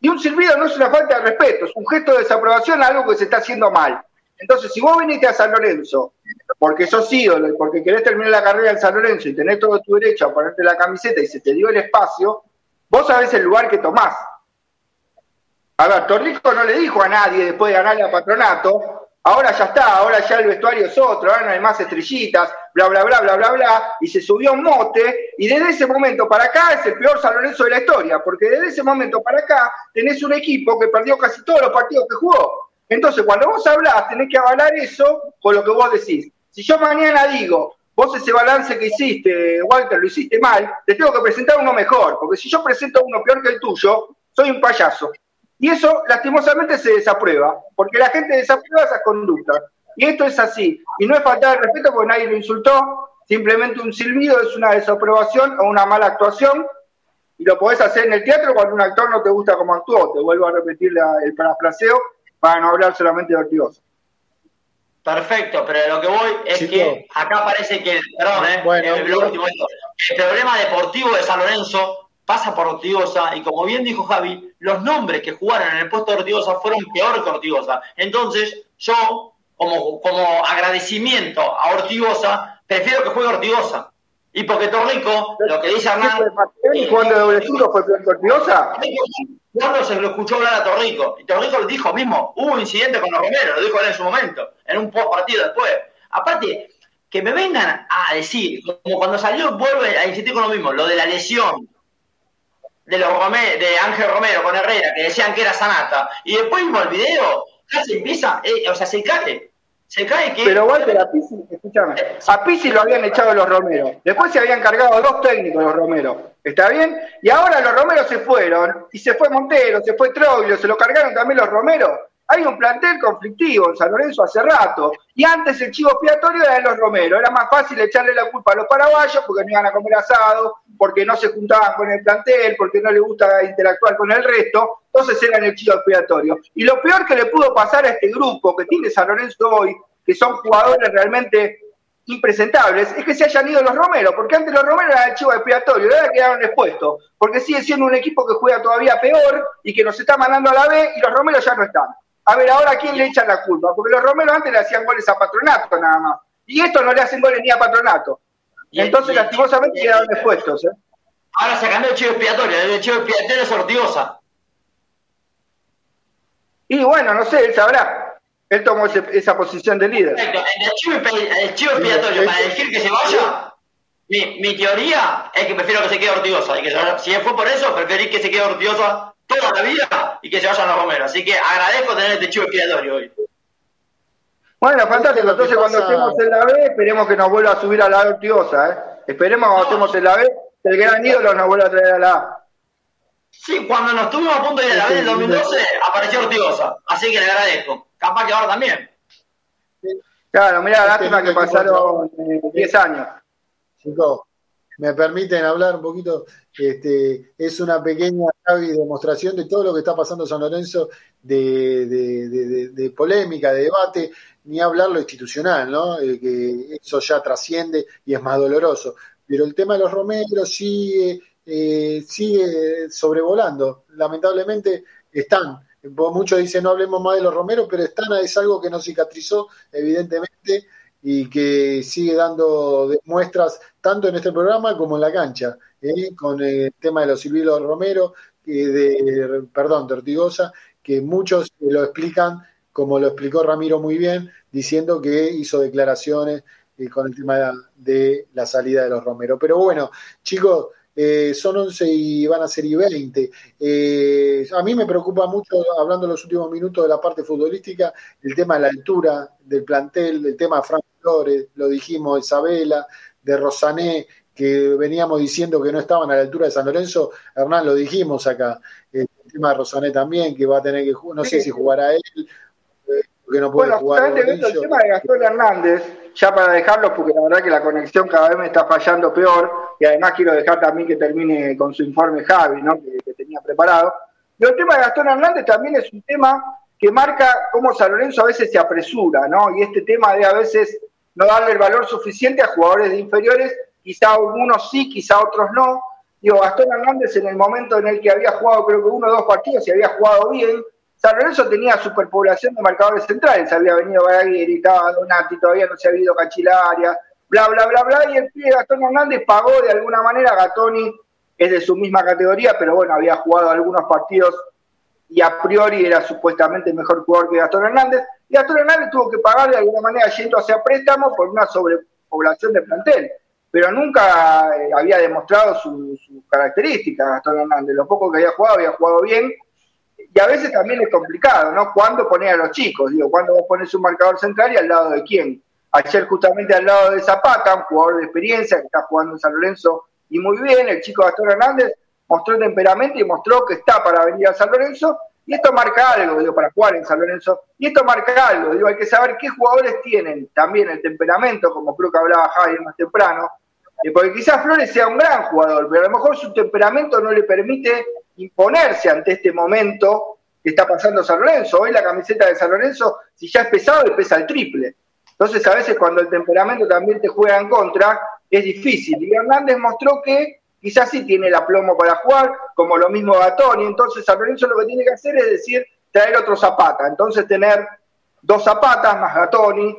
Y un silbido no es una falta de respeto, es un gesto de desaprobación a algo que se está haciendo mal. Entonces, si vos viniste a San Lorenzo porque sos ídolo y porque querés terminar la carrera en San Lorenzo y tenés todo tu derecho a ponerte la camiseta y se te dio el espacio, vos sabés el lugar que tomás. A ver, Torrico no le dijo a nadie después de ganarle a Patronato, ahora ya está, ahora ya el vestuario es otro, ahora no hay más estrellitas, bla, bla, bla, bla, bla, bla, y se subió un mote, y desde ese momento para acá es el peor San Lorenzo de la historia, porque desde ese momento para acá tenés un equipo que perdió casi todos los partidos que jugó. Entonces, cuando vos hablás, tenés que avalar eso con lo que vos decís. Si yo mañana digo, vos ese balance que hiciste, Walter, lo hiciste mal, te tengo que presentar uno mejor, porque si yo presento uno peor que el tuyo, soy un payaso. Y eso, lastimosamente, se desaprueba, porque la gente desaprueba esas conductas. Y esto es así. Y no es falta de respeto porque nadie lo insultó, simplemente un silbido es una desaprobación o una mala actuación. Y lo podés hacer en el teatro cuando un actor no te gusta como actuó. Te vuelvo a repetir el parafraseo para no hablar solamente de Ortigosa. Perfecto, pero lo que voy es que acá parece que, perdón, eh, el, el, problema deportivo de San Lorenzo pasa por Ortigosa y como bien dijo Javi, los nombres que jugaron en el puesto de Ortigosa fueron peor que Ortigosa. Entonces, yo, como, como agradecimiento a Ortigosa, prefiero que juegue Ortigosa. Y porque Torrico, lo que dice Hernán. ¿Cuándo de doble fue peor que Ortigosa? Cuando se lo escuchó hablar a Torrico. Y Torrico dijo mismo, hubo un incidente con los Romero, lo dijo él en su momento, en un post partido después. Aparte, que me vengan a decir, como cuando salió, vuelve a insistir con lo mismo, lo de la lesión de los Romero, de Ángel Romero con Herrera, que decían que era Sanata, y después mismo el video, casi empieza, eh, o sea, se cae. Se cae que. Pero Walter, a Pisi, escúchame, a Pisi lo habían echado los Romero. Después se habían cargado dos técnicos los Romero. ¿Está bien? Y ahora los Romero se fueron, y se fue Montero, se fue Troglio, se lo cargaron también los Romero. Hay un plantel conflictivo en San Lorenzo hace rato. Y antes el chivo expiatorio era de los Romero. Era más fácil echarle la culpa a los paraguayos porque no iban a comer asado, porque no se juntaban con el plantel, porque no les gusta interactuar con el resto. Entonces eran el chivo expiatorio. Y lo peor que le pudo pasar a este grupo que tiene San Lorenzo hoy, que son jugadores realmente impresentables es que se hayan ido los Romero, porque antes los Romero eran el chivo expiatorio, ahora quedaron expuestos, porque sigue siendo un equipo que juega todavía peor y que nos está mandando a la B y los Romero ya no están. A ver, ahora ¿a quién le echan la culpa? Porque los Romero antes le hacían goles a Patronato nada más, y estos no le hacen goles ni a Patronato. Entonces, lastimosamente, quedaron expuestos. ¿eh? Ahora se cambió el chivo expiatorio, el chivo expiatorio es Ortigosa. Y bueno, no sé, él sabrá. Él tomó esa posición de líder. El chivo, expiatorio para decir que se vaya mi, teoría es que prefiero que se quede Ortigosa. Y que si fue por eso, preferí que se quede Ortigosa toda la vida y que se vayan los Romero. Así que agradezco tener este chivo expiatorio hoy. Bueno, fantástico. Entonces, cuando estemos en la B, esperemos que nos vuelva a subir a la Ortigosa. ¿eh? Esperemos cuando estemos en la B, que el gran ídolo nos vuelva a traer a la A. Sí, cuando nos tuvimos a punto de ir a la B en el 2012, apareció Ortigosa. Así que le agradezco. Capaz que ahora también. Claro, mira, lástima que pasaron 10 eh, años. Chicos, me permiten hablar un poquito, este, es una pequeña demostración de todo lo que está pasando en San Lorenzo de, polémica, de debate, ni hablar lo institucional, ¿no? Eh, que eso ya trasciende y es más doloroso. Pero el tema de los romeros sigue, eh, sigue sobrevolando. Lamentablemente están. Muchos dicen no hablemos más de los romeros, pero están, es algo que no cicatrizó, evidentemente, y que sigue dando muestras tanto en este programa como en la cancha, ¿eh? con el tema de los Silvilos Romero, de, perdón, de Ortigosa, que muchos lo explican, como lo explicó Ramiro muy bien, diciendo que hizo declaraciones eh, con el tema de la salida de los Romero. Pero bueno, chicos, eh, son 11 y van a ser y 20. Eh, a mí me preocupa mucho, hablando en los últimos minutos de la parte futbolística, el tema de la altura del plantel, el tema de Frank Flores, lo dijimos, de Isabela, de Rosané, que veníamos diciendo que no estaban a la altura de San Lorenzo. Hernán, lo dijimos acá. El tema de Rosané también, que va a tener que, no sé si jugará él, porque no puede bueno, jugar. el tema de Gastón Hernández, ya para dejarlo, porque la verdad que la conexión cada vez me está fallando peor, y además quiero dejar también que termine con su informe Javi, ¿no? que, tenía preparado. Pero el tema de Gastón Hernández también es un tema que marca cómo San Lorenzo a veces se apresura, ¿no? Y este tema de a veces no darle el valor suficiente a jugadores de inferiores, quizá algunos sí, quizá otros no. Digo, Gastón Hernández en el momento en el que había jugado creo que uno o dos partidos y había jugado bien, San Lorenzo tenía superpoblación de marcadores centrales, había venido Balaguer, estaba Donati, todavía no se había ido Cachilaria, bla, bla, bla, bla, y el pie Gastón Hernández pagó de alguna manera, Gatoni es de su misma categoría, pero bueno, había jugado algunos partidos y a priori era supuestamente mejor jugador que Gastón Hernández, y Gastón Hernández tuvo que pagar de alguna manera yendo hacia préstamo por una sobrepoblación de plantel, pero nunca eh, había demostrado sus su características Gastón Hernández, lo poco que había jugado, había jugado bien, y a veces también es complicado, ¿no? ¿Cuándo poner a los chicos? Digo, ¿cuándo vos pones un marcador central y al lado de quién? Ayer justamente al lado de Zapata, un jugador de experiencia que está jugando en San Lorenzo y muy bien, el chico Gastón Hernández mostró temperamento y mostró que está para venir a San Lorenzo y esto marca algo, digo, para jugar en San Lorenzo, y esto marca algo, digo, hay que saber qué jugadores tienen también el temperamento, como creo que hablaba Javier más temprano, eh, porque quizás Flores sea un gran jugador, pero a lo mejor su temperamento no le permite imponerse ante este momento que está pasando San Lorenzo. Hoy la camiseta de San Lorenzo, si ya es pesado, le pesa el triple. Entonces, a veces cuando el temperamento también te juega en contra, es difícil. Y Hernández mostró que quizás sí tiene el aplomo para jugar, como lo mismo Gatoni. Entonces, San Lorenzo lo que tiene que hacer es decir, traer otro Zapata. Entonces, tener dos Zapatas más Gatoni,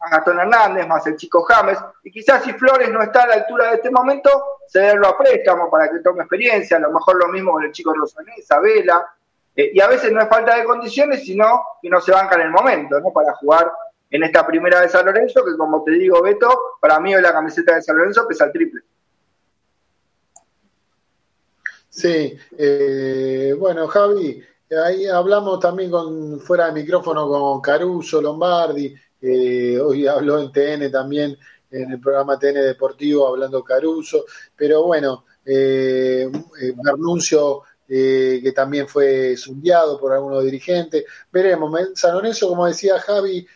más Gastón Hernández, más el chico James, y quizás si Flores no está a la altura de este momento, cederlo a préstamo para que tome experiencia, a lo mejor lo mismo con el chico Rosané, Isabela, eh, y a veces no es falta de condiciones, sino que no se banca en el momento, ¿no? Para jugar en esta primera de San Lorenzo, que como te digo, Beto, para mí hoy la camiseta de San Lorenzo pesa el triple. Sí, eh, bueno, Javi, ahí hablamos también con fuera de micrófono con Caruso, Lombardi, eh, hoy habló en TN también, en el programa TN Deportivo, hablando Caruso, pero bueno, eh, Bernuncio, eh, que también fue zumbiado por algunos dirigentes, veremos, San Lorenzo, como decía Javi,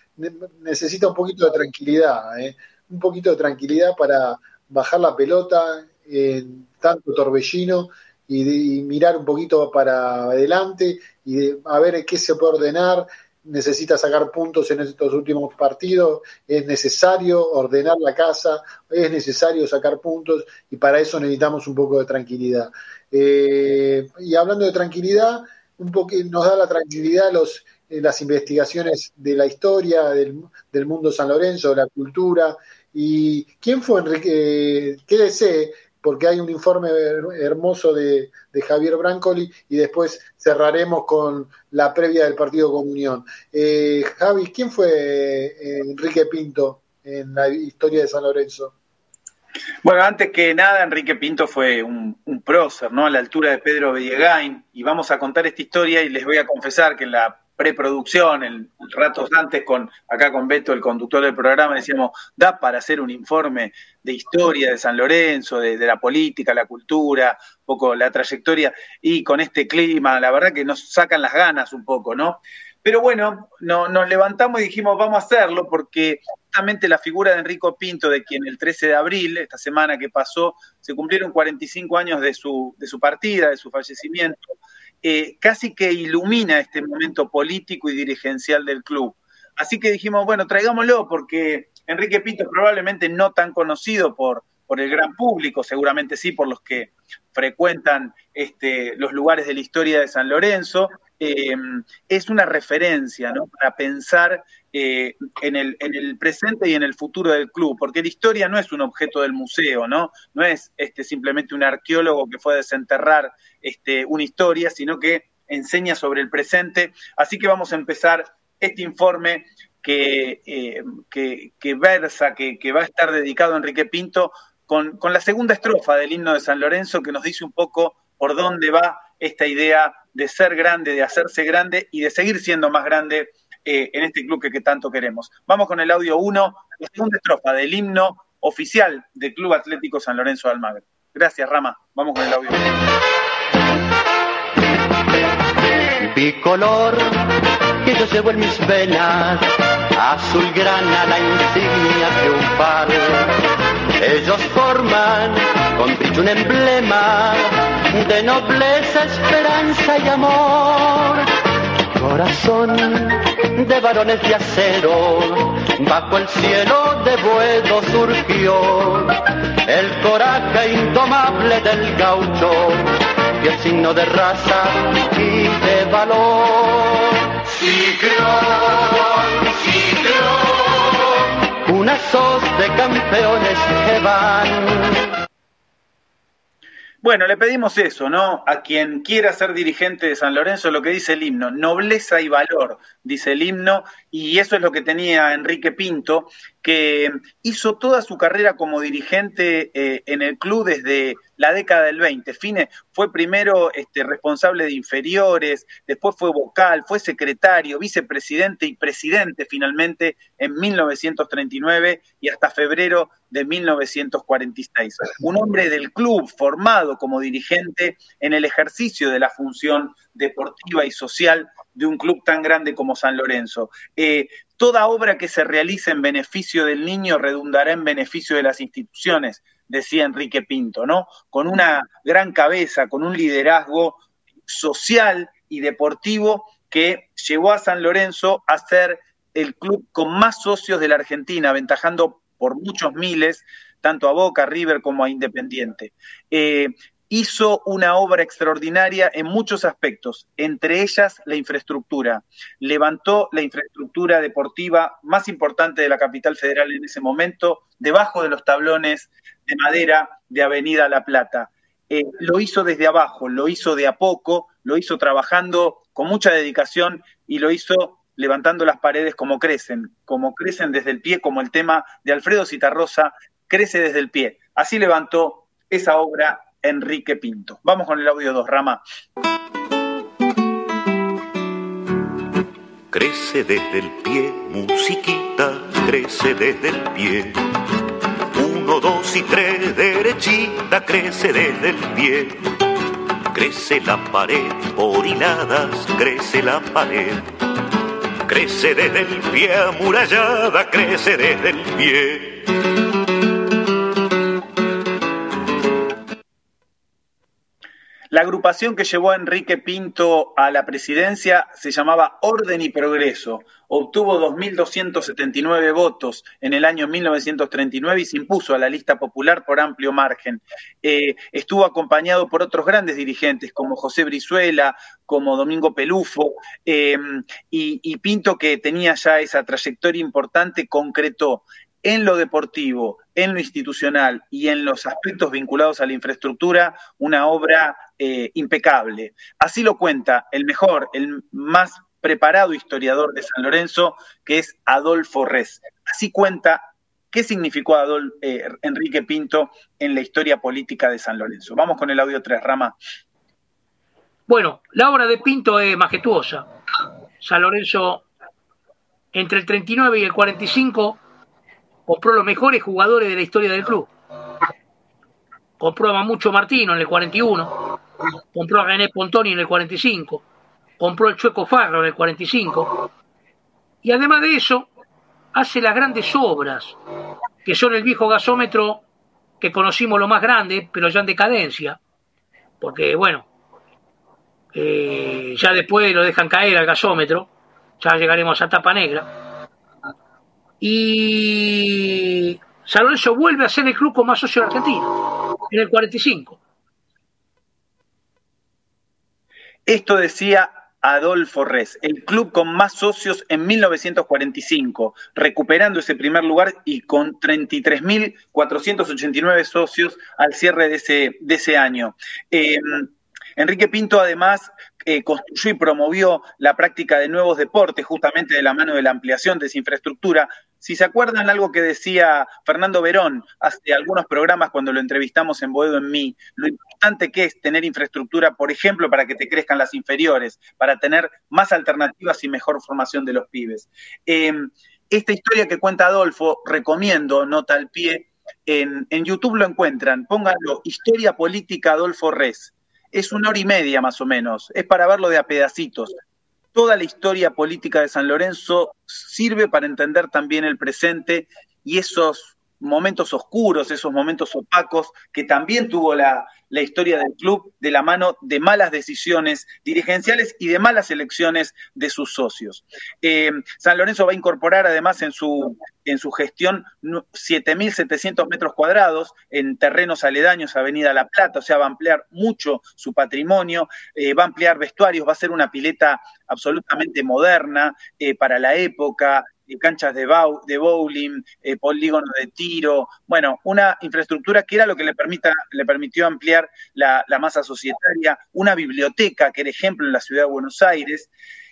necesita un poquito de tranquilidad, ¿eh? un poquito de tranquilidad para bajar la pelota en tanto torbellino y, mirar un poquito para adelante y a ver qué se puede ordenar necesita sacar puntos en estos últimos partidos, es necesario ordenar la casa, es necesario sacar puntos y para eso necesitamos un poco de tranquilidad. Eh, y hablando de tranquilidad, un nos da la tranquilidad los, eh, las investigaciones de la historia del, del, mundo San Lorenzo, de la cultura. ¿Y quién fue Enrique? ¿Qué desee? Porque hay un informe hermoso de, Javier Brancoli y después cerraremos con la previa del partido Comunión. Eh, Javi, ¿quién fue eh, Enrique Pinto en la historia de San Lorenzo? Bueno, antes que nada, Enrique Pinto fue un, prócer, ¿no? A la altura de Pedro Villegain, y vamos a contar esta historia y les voy a confesar que en la preproducción, el, ratos antes con acá con Beto, el conductor del programa, decíamos, da para hacer un informe de historia de San Lorenzo, de, la política, la cultura, un poco la trayectoria, y con este clima, la verdad que nos sacan las ganas un poco, ¿no? Pero bueno, no, nos levantamos y dijimos, vamos a hacerlo, porque justamente la figura de Enrico Pinto, de quien el 13 de abril, esta semana que pasó, se cumplieron 45 años de su, de su partida, de su fallecimiento, eh, casi que ilumina este momento político y dirigencial del club. Así que dijimos, bueno, traigámoslo porque Enrique Pinto probablemente no tan conocido por, por el gran público, seguramente sí por los que frecuentan este, los lugares de la historia de San Lorenzo, eh, es una referencia ¿no? para pensar eh, en, el, en, el, presente y en el futuro del club, porque la historia no es un objeto del museo, no, no es este, simplemente un arqueólogo que fue a desenterrar este, una historia, sino que enseña sobre el presente. Así que vamos a empezar este informe que, eh, que, versa, que, que, va a estar dedicado a Enrique Pinto, con, con la segunda estrofa del himno de San Lorenzo, que nos dice un poco por dónde va esta idea de ser grande, de hacerse grande y de seguir siendo más grande eh, en este club que, tanto queremos. Vamos con el audio 1, la segunda estrofa del himno oficial del Club Atlético San Lorenzo de Almagro. Gracias, Rama. Vamos con el audio. Bicolor que yo llevo en mis venas, azul grana la insignia triunfal. Ellos forman con brillo un emblema de nobleza, esperanza y amor. Corazón de varones de acero, bajo el cielo de Buedo surgió el coraje indomable del gaucho y el signo de raza y de valor. Ciclón, ciclón, una sos de campeones que van bueno, le pedimos eso, ¿no? A quien quiera ser dirigente de San Lorenzo, lo que dice el himno, nobleza y valor, dice el himno, y eso es lo que tenía Enrique Pinto, que hizo toda su carrera como dirigente eh, en el club desde la década del 20. Fine fue primero este, responsable de inferiores, después fue vocal, fue secretario, vicepresidente y presidente finalmente en 1939 y hasta febrero de 1946. Un hombre del club formado como dirigente en el ejercicio de la función deportiva y social de un club tan grande como San Lorenzo. Eh, toda obra que se realice en beneficio del niño redundará en beneficio de las instituciones, decía Enrique Pinto, ¿no? Con una gran cabeza, con un liderazgo social y deportivo que llevó a San Lorenzo a ser el club con más socios de la Argentina, aventajando por muchos miles tanto a Boca, River como a Independiente. Eh, hizo una obra extraordinaria en muchos aspectos, entre ellas la infraestructura. Levantó la infraestructura deportiva más importante de la capital federal en ese momento, debajo de los tablones de madera de Avenida La Plata. Eh, lo hizo desde abajo, lo hizo de a poco, lo hizo trabajando con mucha dedicación y lo hizo levantando las paredes como crecen, como crecen desde el pie, como el tema de Alfredo Citarrosa, crece desde el pie. Así levantó esa obra Enrique Pinto. Vamos con el audio 2, Rama. Crece desde el pie, musiquita, crece desde el pie. Uno, dos y tres, derechita, crece desde el pie. Crece la pared por hiladas, crece la pared. Crece desde el pie amurallada, crece desde el pie. La agrupación que llevó a Enrique Pinto a la presidencia se llamaba Orden y Progreso. Obtuvo 2.279 votos en el año 1939 y se impuso a la lista popular por amplio margen. Eh, estuvo acompañado por otros grandes dirigentes como José Brizuela, como Domingo Pelufo, em, y, y Pinto, que tenía ya esa trayectoria importante, concretó en lo deportivo, en lo institucional y en los aspectos vinculados a la infraestructura, una obra eh, impecable. Así lo cuenta el mejor, el más preparado historiador de San Lorenzo, que es Adolfo Res. Así cuenta ¿Qué significó Adol, eh, Enrique Pinto en la historia política de San Lorenzo? Vamos con el audio 3, Rama. Bueno, la obra de Pinto es majestuosa. San Lorenzo, entre el 39 y el 45, compró los mejores jugadores de la historia del club. Compró a Martino en el 41, compró a René Pontoni en el 45, compró el Chueco Farro en el 45, y además de eso, hace las grandes obras, que son el viejo gasómetro que conocimos lo más grande, pero ya en decadencia, porque bueno, eh, ya después lo dejan caer al gasómetro, ya llegaremos a tapa negra. Y San Lorenzo vuelve a ser el club con más socios de Argentina, en el 45. Esto decía Adolfo Res, el club con más socios en 1945, recuperando ese primer lugar y con 33.489 socios al cierre de ese, de ese año. Eh, Enrique Pinto además eh, construyó y promovió la práctica de nuevos deportes justamente de la mano de la ampliación de esa infraestructura. Si se acuerdan algo que decía Fernando Verón hace algunos programas cuando lo entrevistamos en Boedo en mí, lo importante que es tener infraestructura, por ejemplo, para que te crezcan las inferiores, para tener más alternativas y mejor formación de los pibes. Em, esta historia que cuenta Adolfo, recomiendo, nota al pie, en, en YouTube lo encuentran, pónganlo, Historia Política Adolfo Res es una hora y media más o menos, es para verlo de a pedacitos. Toda la historia política de San Lorenzo sirve para entender también el presente y esos momentos oscuros, esos momentos opacos que también tuvo la, la historia del club de la mano de malas decisiones dirigenciales y de malas elecciones de sus socios. Eh, San Lorenzo va a incorporar además en su, en su gestión 7.700 metros cuadrados en terrenos aledaños a Avenida La Plata, o sea, va a ampliar mucho su patrimonio, eh, va a ampliar vestuarios, va a ser una pileta absolutamente moderna eh, para la época, canchas de, de bowling, eh, polígonos de tiro, bueno, una infraestructura que era lo que le, permita, le permitió ampliar la, la masa societaria, una biblioteca que era ejemplo en la ciudad de Buenos Aires,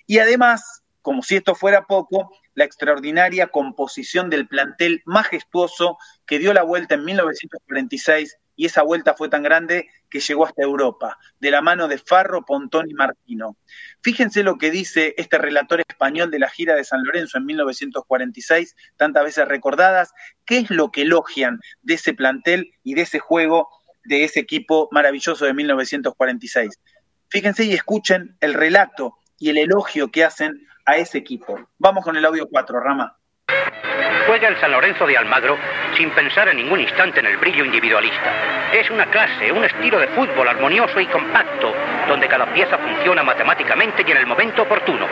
y además, como si esto fuera poco, la extraordinaria composición del plantel majestuoso que dio la vuelta en 1946 y esa vuelta fue tan grande que llegó hasta Europa, de la mano de Farro, Pontón y Martino. Fíjense lo que dice este relator español de la gira de San Lorenzo en 1946, tantas veces recordadas, qué es lo que elogian de ese plantel y de ese juego de ese equipo maravilloso de 1946. Fíjense y escuchen el relato y el elogio que hacen a ese equipo. Vamos con el audio 4, Rama. Juega el San Lorenzo de Almagro sin pensar en ningún instante en el brillo individualista. Es una clase, un estilo de fútbol armonioso y compacto, donde cada pieza funciona matemáticamente y en el momento oportuno.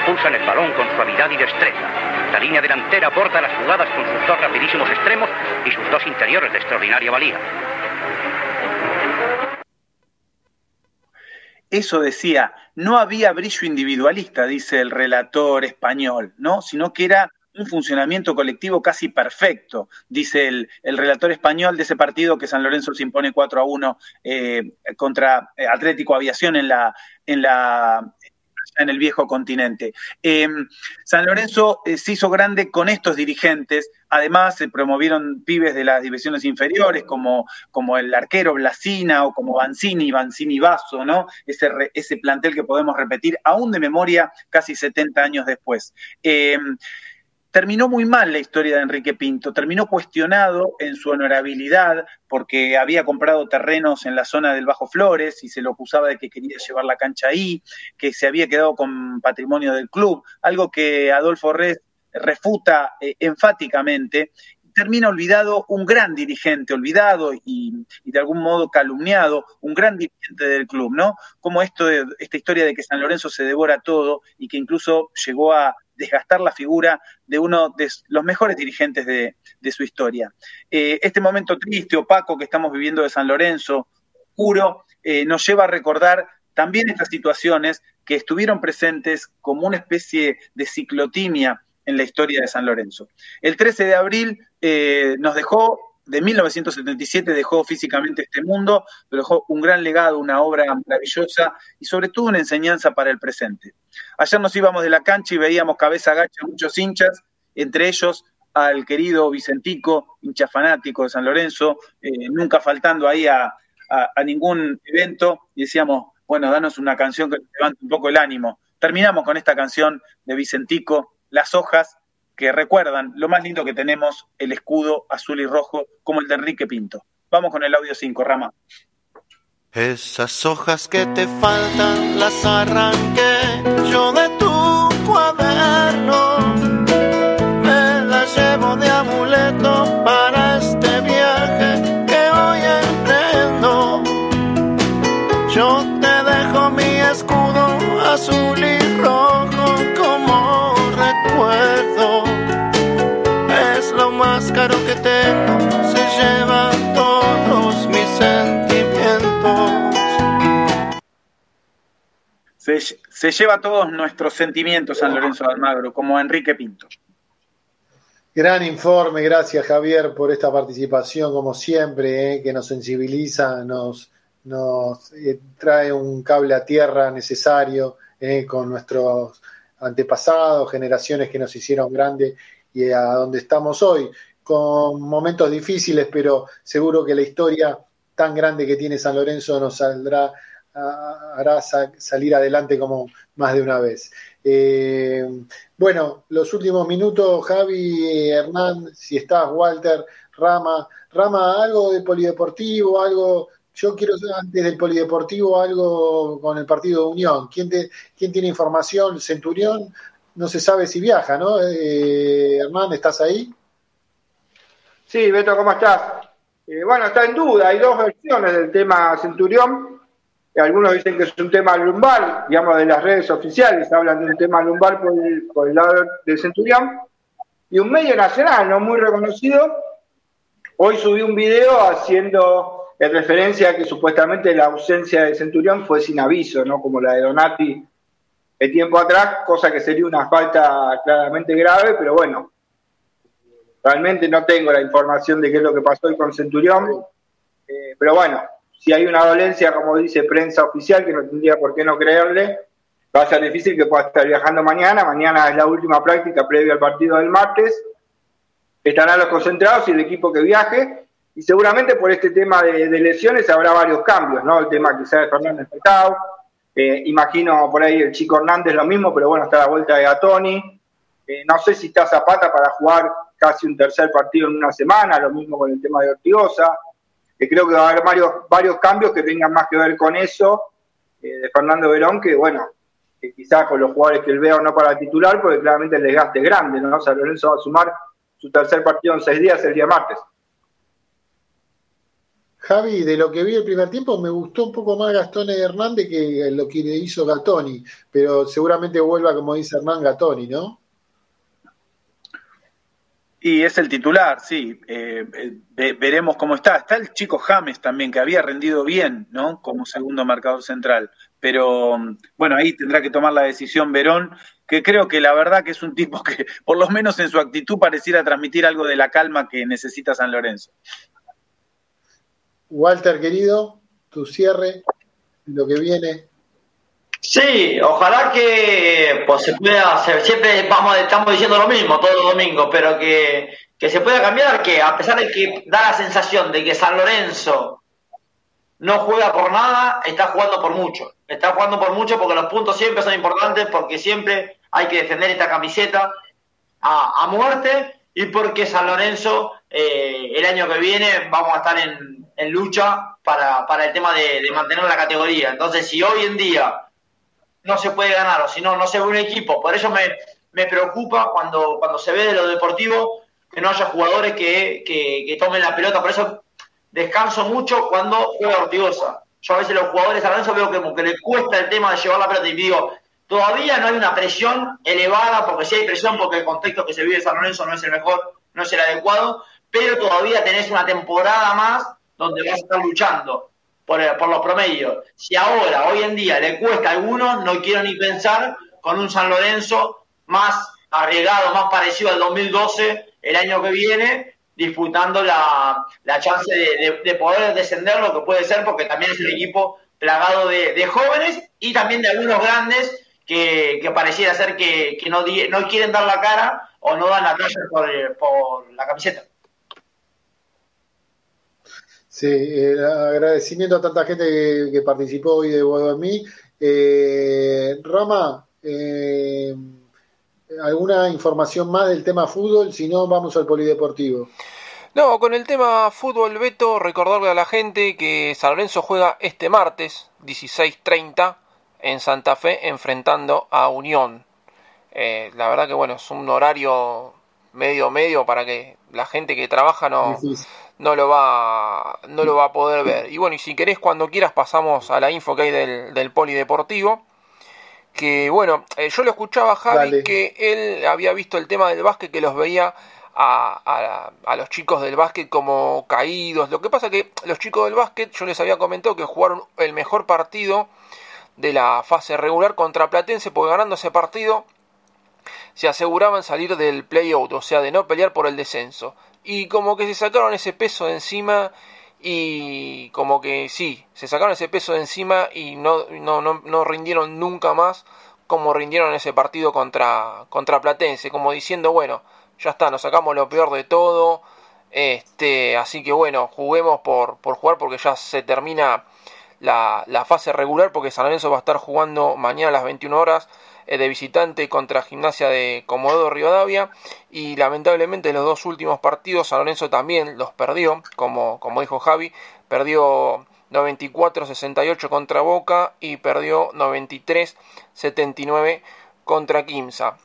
Impulsan el balón con suavidad y destreza. La línea delantera aborda las jugadas con sus dos rapidísimos extremos y sus dos interiores de extraordinaria valía. Eso decía, no había brillo individualista, dice el relator español, ¿no? Sino que era un funcionamiento colectivo casi perfecto, dice el, relator español de ese partido que San Lorenzo se impone 4 a 1 eh, contra eh, Atlético Aviación en la, en la en el viejo continente. Eh, San Lorenzo se hizo grande con estos dirigentes, además se promovieron pibes de las divisiones inferiores como, como el arquero Blasina o como Banzini, Banzini Basso, ¿no? Ese, ese plantel que podemos repetir aún de memoria casi 70 años después terminó muy mal la historia de Enrique Pinto, terminó cuestionado en su honorabilidad porque había comprado terrenos en la zona del Bajo Flores y se lo acusaba de que quería llevar la cancha ahí, que se había quedado con patrimonio del club, algo que Adolfo Red refuta eh, enfáticamente termina olvidado un gran dirigente, olvidado y, de algún modo calumniado, un gran dirigente del club, ¿no? Como esto de, esta historia de que San Lorenzo se devora todo y que incluso llegó a desgastar la figura de uno de los mejores dirigentes de, su historia. Eh, este momento triste, opaco que estamos viviendo de San Lorenzo, oscuro, eh, nos lleva a recordar también estas situaciones que estuvieron presentes como una especie de ciclotimia en la historia de San Lorenzo. El 13 de abril eh, nos dejó de 1977 dejó físicamente este mundo, pero dejó un gran legado, una obra maravillosa y sobre todo una enseñanza para el presente. Ayer nos íbamos de la cancha y veíamos cabeza agacha muchos hinchas, entre ellos al querido Vicentico, hincha fanático de San Lorenzo, eh, nunca faltando ahí a, ningún evento, y decíamos, bueno, danos una canción que levante un poco el ánimo. Terminamos con esta canción de Vicentico, Las hojas, que recuerdan lo más lindo que tenemos, el escudo azul y rojo, como el de Enrique Pinto. Vamos con el audio 5, Rama. Esas hojas que te faltan las arranqué yo de tu cuaderno. Me las llevo de amuleto para este viaje que hoy emprendo. Yo te dejo mi escudo azul y se, lleva todos nuestros sentimientos San Lorenzo de Almagro, como Enrique Pinto. Gran informe, gracias Javier por esta participación, como siempre, eh, que nos sensibiliza, nos, nos eh, trae un cable a tierra necesario eh, con nuestros antepasados, generaciones que nos hicieron grandes y a donde estamos hoy, con momentos difíciles, pero seguro que la historia tan grande que tiene San Lorenzo nos saldrá hará salir adelante como más de una vez. Eh, bueno, los últimos minutos, Javi, Hernán, si estás, Walter, Rama, Rama, algo de polideportivo, algo, yo quiero antes del polideportivo algo con el partido de Unión. ¿Quién, quién tiene información? Centurión, no se sabe si viaja, ¿no? Eh, Hernán, ¿estás ahí? Sí, Beto, ¿cómo estás? Eh, bueno, está en duda, hay dos versiones del tema Centurión. Algunos dicen que es un tema lumbar, digamos, de las redes oficiales, hablan de un tema lumbar por el, lado de Centurión. Y un medio nacional, no muy reconocido, hoy subió un video haciendo referencia a que supuestamente la ausencia de Centurión fue sin aviso, ¿no? Como la de Donati el tiempo atrás, cosa que sería una falta claramente grave, pero bueno, realmente no tengo la información de qué es lo que pasó hoy con Centurión, eh, pero bueno, si hay una dolencia, como dice prensa oficial, que no tendría por qué no creerle, va a ser difícil que pueda estar viajando mañana. Mañana es la última práctica previa al partido del martes. Estarán los concentrados y el equipo que viaje. Y seguramente por este tema de, lesiones habrá varios cambios, ¿no? El tema quizás de Fernández Petao. Eh, imagino por ahí el chico Hernández lo mismo, pero bueno, está la vuelta de Gatoni. Eh, no sé si está Zapata para jugar casi un tercer partido en una semana, lo mismo con el tema de Ortigosa creo que va a haber varios, varios cambios que tengan más que ver con eso eh, de Fernando Verón, que bueno, que quizás con los jugadores que él vea o no para titular, porque claramente el desgaste es grande, ¿no? San Lorenzo va a sumar su tercer partido en seis días el día martes. Javi, de lo que vi el primer tiempo, me gustó un poco más Gastón Hernández que lo que le hizo Gatoni, pero seguramente vuelva, como dice Hernán, Gatoni, ¿no? Y es el titular, sí. Eh, eh, veremos cómo está. Está el chico James también, que había rendido bien, ¿no? Como segundo marcador central. Pero bueno, ahí tendrá que tomar la decisión Verón, que creo que la verdad que es un tipo que, por lo menos en su actitud, pareciera transmitir algo de la calma que necesita San Lorenzo. Walter, querido, tu cierre, lo que viene. Sí, ojalá que pues, se pueda hacer, siempre vamos, estamos diciendo lo mismo todos los domingos, pero que, se pueda cambiar, que a pesar de que da la sensación de que San Lorenzo no juega por nada, está jugando por mucho. Está jugando por mucho porque los puntos siempre son importantes, porque siempre hay que defender esta camiseta a, muerte y porque San Lorenzo eh, el año que viene vamos a estar en, lucha para, el tema de, de mantener la categoría. Entonces, si hoy en día no se puede ganar, o si no, no se ve un equipo. Por eso me, me preocupa cuando, cuando se ve de lo deportivo que no haya jugadores que, que, tomen la pelota. Por eso descanso mucho cuando juega Ortigosa. Yo a veces los jugadores a Lorenzo veo que, que le cuesta el tema de llevar la pelota y digo, todavía no hay una presión elevada, porque si hay presión, porque el contexto que se vive en San Lorenzo no es el mejor, no es el adecuado, pero todavía tenés una temporada más donde vas a estar luchando por, los promedios. Si ahora, hoy en día, le cuesta a algunos, no quiero ni pensar con un San Lorenzo más arriesgado, más parecido al 2012, el año que viene, disputando la, chance de, poder descender, lo que puede ser, porque también es un equipo plagado de, jóvenes y también de algunos grandes que, pareciera ser que, no, no quieren dar la cara o no dan la talla por, por la camiseta. Sí, el agradecimiento a tanta gente que, participó hoy de Bodo en mí. Eh, Rama, eh, ¿alguna información más del tema fútbol? Si no, vamos al polideportivo. No, con el tema fútbol, Beto, recordarle a la gente que San Lorenzo juega este martes, 16.30, en Santa Fe, enfrentando a Unión. Eh, la verdad que, bueno, es un horario medio medio para que la gente que trabaja no, no, lo va, no lo va a poder ver. Y bueno, y si querés, cuando quieras, pasamos a la info que hay del, del polideportivo. Que bueno, eh, yo lo escuchaba a Javi que él había visto el tema del básquet, que los veía a, a, los chicos del básquet como caídos. Lo que pasa que los chicos del básquet, yo les había comentado que jugaron el mejor partido de la fase regular contra Platense, porque ganando ese partido se aseguraban salir del playout, o sea, de no pelear por el descenso. Y como que se sacaron ese peso de encima y como que sí, se sacaron ese peso de encima y no, no, no, no rindieron nunca más como rindieron ese partido contra, contra Platense, como diciendo, bueno, ya está, nos sacamos lo peor de todo. Este, así que bueno, juguemos por, por jugar porque ya se termina la, la, fase regular porque San Lorenzo va a estar jugando mañana a las 21 horas de visitante contra Gimnasia de Comodoro Rivadavia y lamentablemente los dos últimos partidos San Lorenzo también los perdió, como, como dijo Javi, perdió 94-68 contra Boca y perdió 93-79 contra Quimsa.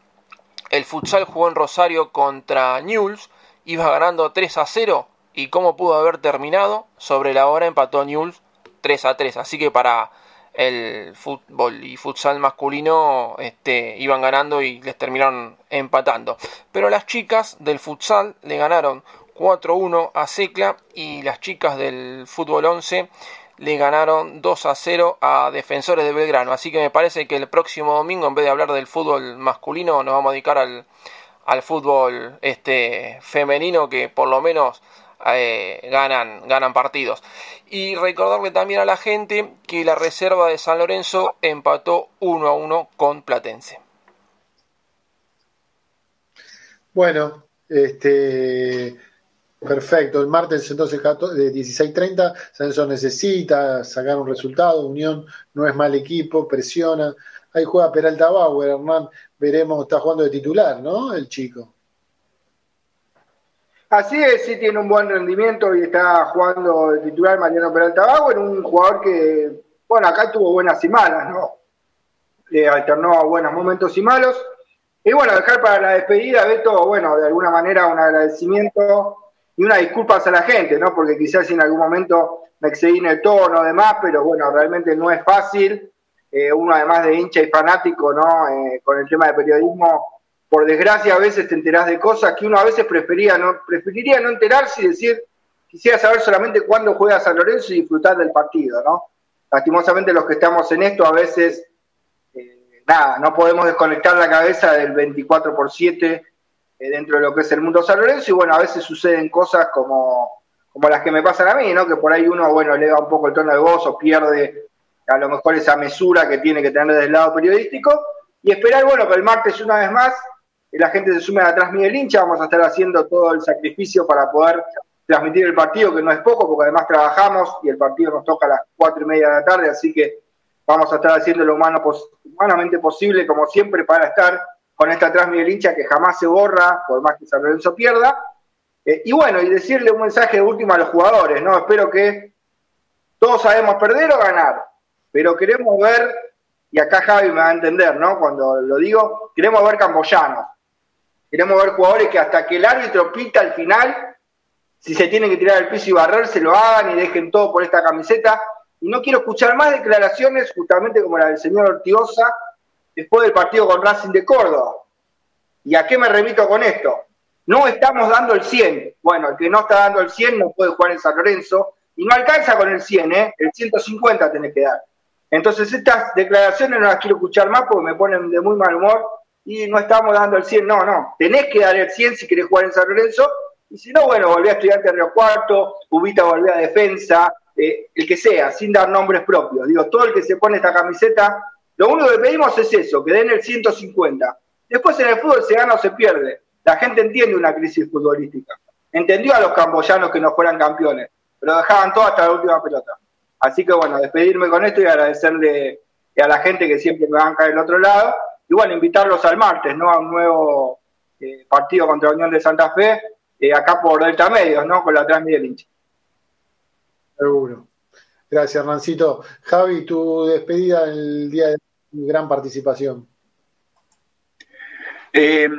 El futsal jugó en Rosario contra Newell's, iba ganando 3 a 0 y cómo pudo haber terminado, sobre la hora empató Newell's 3 a 3. Así que para el fútbol y futsal masculino este, iban ganando y les terminaron empatando. Pero las chicas del futsal le ganaron 4-1 a Secla y las chicas del fútbol 11 le ganaron 2 a 0 a Defensores de Belgrano. Así que me parece que el próximo domingo, en vez de hablar del fútbol masculino, nos vamos a dedicar al, al fútbol este, femenino que por lo menos eh, ganan, ganan partidos. Y recordarle también a la gente que la reserva de San Lorenzo empató 1 a 1 con Platense. Bueno, este Perfecto, el martes entonces de 16.30, Sanso necesita sacar un resultado, Unión no es mal equipo, presiona, ahí juega Peralta Bauer, Hernán, veremos, está jugando de titular, ¿no? El chico. Así es, sí tiene un buen rendimiento y está jugando de titular Mariano Peralta Bauer, un jugador que, bueno, acá tuvo buenas y malas, ¿no? Alternó buenos momentos y malos. Y bueno, dejar para la despedida, Beto, bueno, de alguna manera un agradecimiento y una disculpas a la gente, ¿no? Porque quizás en algún momento me excedí en el tono, demás, pero bueno, realmente no es fácil. Eh, uno además de hincha y fanático, ¿no? Eh, con el tema de periodismo, por desgracia a veces te enterás de cosas que uno a veces prefería no, preferiría no enterarse y decir, quisiera saber solamente cuándo juega San Lorenzo y disfrutar del partido, ¿no? Lastimosamente los que estamos en esto a veces, eh, nada, no podemos desconectar la cabeza del 24 por 7 eh, dentro de lo que es el mundo San Lorenzo y bueno, a veces suceden cosas como, como las que me pasan a mí, ¿no? Que por ahí uno, bueno, eleva un poco el tono de voz o pierde a lo mejor esa mesura que tiene que tener desde el lado periodístico y esperar, bueno, que el martes una vez más la gente se sume atrás Miguel Hincha, vamos a estar haciendo todo el sacrificio para poder transmitir el partido, que no es poco, porque además trabajamos y el partido nos toca a las cuatro y media de la tarde, así que vamos a estar haciendo lo humano, humanamente posible, como siempre, para estar con esta atrás Miguel Hincha que jamás se borra, por más que San Lorenzo pierda. Eh, y bueno, y decirle un mensaje último a los jugadores, ¿no? Espero que todos sabemos perder o ganar, pero queremos ver, y acá Javi me va a entender, ¿no? Cuando lo digo, queremos ver camboyanos. Queremos ver jugadores que hasta que el árbitro pita al final, si se tienen que tirar al piso y barrer, se lo hagan y dejen todo por esta camiseta. Y no quiero escuchar más declaraciones, justamente como la del señor Ortigosa, después del partido con Racing de Córdoba. ¿Y a qué me remito con esto? No estamos dando el 100. Bueno, el que no está dando el 100 no puede jugar en San Lorenzo y no alcanza con el 100, ¿eh? El 150 tenés que dar. Entonces estas declaraciones no las quiero escuchar más porque me ponen de muy mal humor y no estamos dando el 100. No, no. Tenés que dar el 100 si querés jugar en San Lorenzo y si no, bueno, volví a estudiante de Río Cuarto, Ubita volví a defensa, eh, el que sea, sin dar nombres propios. Digo, todo el que se pone esta camiseta lo único que pedimos es eso, que den el 150. Después en el fútbol se gana o se pierde. La gente entiende una crisis futbolística. Entendió a los camboyanos que no fueran campeones, pero dejaban todo hasta la última pelota. Así que bueno, despedirme con esto y agradecerle a la gente que siempre me banca del otro lado. Y bueno, invitarlos al martes, ¿no? A un nuevo eh, partido contra Unión de Santa Fe, eh, acá por Delta Medios, ¿no? Con la transmisión del hincha. Seguro. Gracias, Hernancito. Javi, tu despedida el día de gran participación. Eh,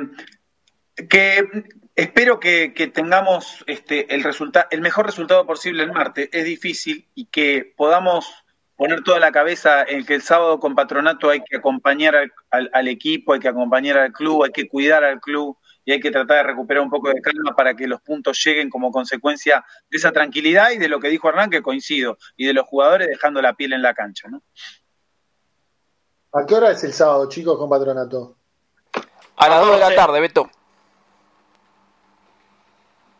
que espero que, tengamos este, el, el mejor resultado posible el martes. Es difícil y que podamos poner toda la cabeza en que el sábado con patronato hay que acompañar al, equipo, hay que acompañar al club, hay que cuidar al club y hay que tratar de recuperar un poco de calma para que los puntos lleguen como consecuencia de esa tranquilidad y de lo que dijo Hernán, que coincido, y de los jugadores dejando la piel en la cancha. ¿no? ¿A qué hora es el sábado, chicos, con patronato? A las 2 de la tarde, Beto.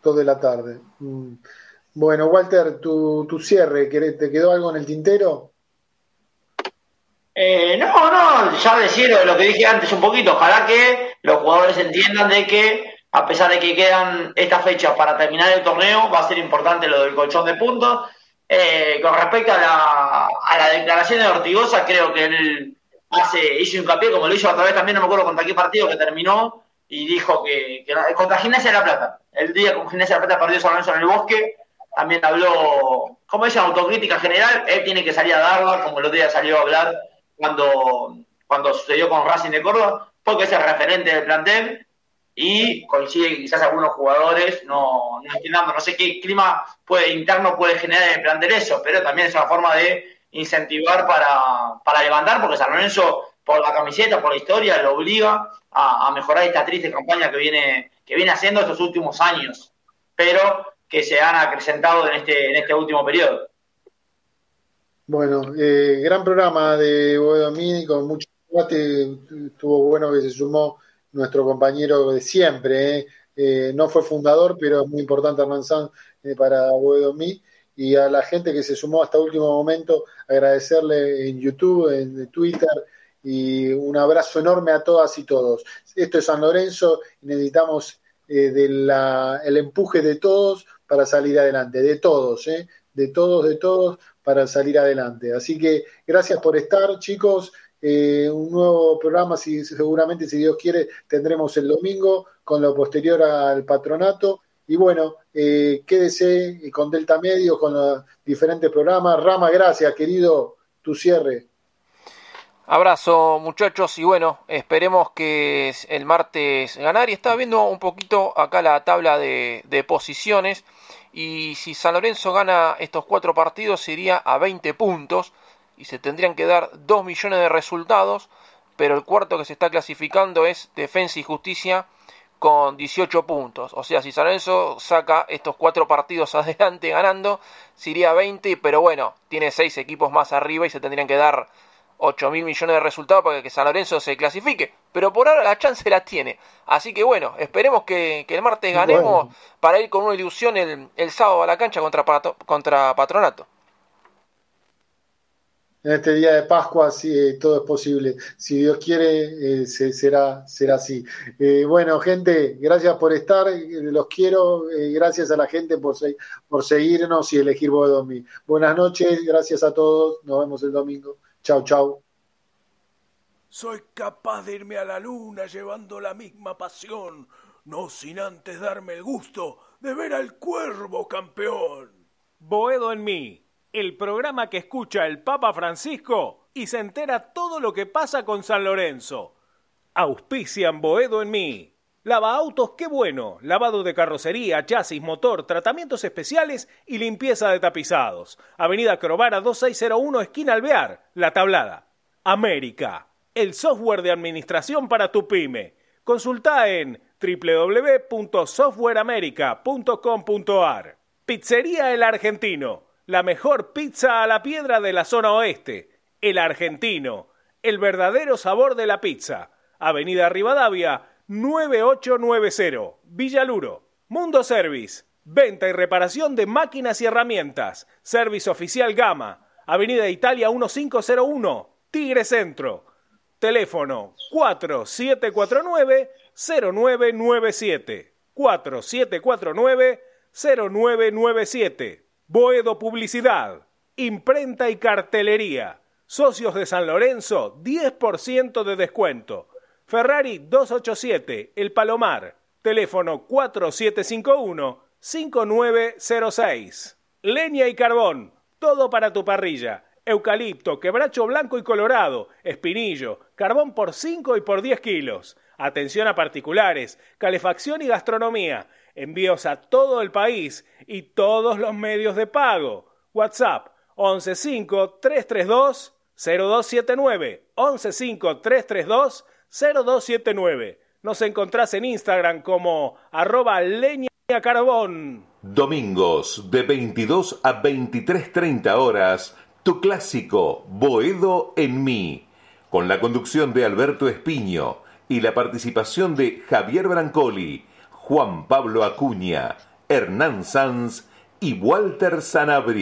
2 de la tarde. Mm. Bueno, Walter, tu, tu cierre, ¿te quedó algo en el tintero? Eh, no, no, ya decir lo que dije antes un poquito, ojalá que los jugadores entiendan de que a pesar de que quedan estas fechas para terminar el torneo, va a ser importante lo del colchón de puntos. Eh, con respecto a la, a la declaración de Ortigosa, creo que él hace, hizo hincapié, como lo hizo otra vez también, no me acuerdo contra qué partido que terminó, y dijo que, contra Gimnasia de la Plata. El día con Gimnasia de la Plata perdió San Lorenzo en el bosque, también habló, ¿cómo es? Autocrítica general, él tiene que salir a darla, como el otro día salió a hablar cuando, cuando sucedió con Racing de Córdoba, porque es el referente del plantel y coincide quizás algunos jugadores no, no no sé qué clima puede, interno puede generar en el plantel eso, pero también es una forma de incentivar para, para levantar, porque San Lorenzo, por la camiseta, por la historia, lo obliga a, mejorar esta triste campaña que viene, que viene haciendo estos últimos años, pero que se han acrecentado en este, en este último periodo. Bueno, eh, gran programa de Boedo Mini con mucho debate. Estuvo bueno que se sumó nuestro compañero de siempre. Eh. Eh, no fue fundador, pero es muy importante Hernán Sanz para Boedo Mini y a la gente que se sumó hasta último momento, agradecerle en YouTube, en Twitter y un abrazo enorme a todas y todos. Esto es San Lorenzo y necesitamos eh, el empuje de todos para salir adelante, de todos, eh, de todos, de todos para salir adelante. Así que gracias por estar, chicos. Eh, un nuevo programa, si, seguramente, si Dios quiere, tendremos el domingo con lo posterior al patronato y bueno, eh, quédese con Delta Medio, con los diferentes programas. Rama, gracias, querido, tu cierre. Abrazo muchachos y bueno, esperemos que el martes ganar y estaba viendo un poquito acá la tabla de, de, posiciones y si San Lorenzo gana estos cuatro partidos iría a 20 puntos y se tendrían que dar 2 millones de resultados, pero el cuarto que se está clasificando es Defensa y Justicia con 18 puntos. O sea, si San Lorenzo saca estos cuatro partidos adelante ganando, sería 20, pero bueno, tiene seis equipos más arriba y se tendrían que dar 8 mil millones de resultados para que San Lorenzo se clasifique. Pero por ahora la chance la tiene. Así que bueno, esperemos que, el martes ganemos para ir con una ilusión el, el, sábado a la cancha contra, contra Patronato en este día de Pascua sí, eh, todo es posible. Si Dios quiere, eh, será, será así. Eh, bueno, gente, gracias por estar, los quiero, gracias a la gente por, por seguirnos y elegir Boedomi. Buenas noches, gracias a todos, nos vemos el domingo. Chau, chau. Soy capaz de irme a la luna llevando la misma pasión, no sin antes darme el gusto de ver al cuervo campeón. Boedo en mí el programa que escucha el Papa Francisco y se entera todo lo que pasa con San Lorenzo. Auspician Boedo en mí. Lava autos, qué bueno. Lavado de carrocería, chasis, motor, tratamientos especiales y limpieza de tapizados. Avenida Crovara 2601, esquina Alvear, La Tablada. América, el software de administración para tu pyme. Consulta en www.softwareamerica.com.ar. Pizzería El Argentino la mejor pizza a la piedra de la zona oeste, el argentino, el verdadero sabor de la pizza. Avenida Rivadavia, 9890, Villaluro. Mundo Service, venta y reparación de máquinas y herramientas. Service Oficial Gama, Avenida Italia 1501, Tigre Centro. Teléfono 4749 0997 4749 0997 Boedo Publicidad, Imprenta y Cartelería. Socios de San Lorenzo, 10% de descuento. Ferrari 287, El Palomar. Teléfono 4751-5906. Leña y carbón, todo para tu parrilla. Eucalipto, quebracho blanco y colorado, espinillo, carbón por 5 y por 10 kilos. Atención a particulares, calefacción y gastronomía. Envíos a todo el país y todos los medios de pago. WhatsApp 115-332-0279. 115-332-0279. Nos encontrás en Instagram como arroba leña carbón. Domingos de 22 a 23.30 horas, tu clásico Boedo en mí, con la conducción de Alberto Espiño y la participación de Javier Brancoli, Juan Pablo Acuña, Hernán Sanz y Walter Sanabria.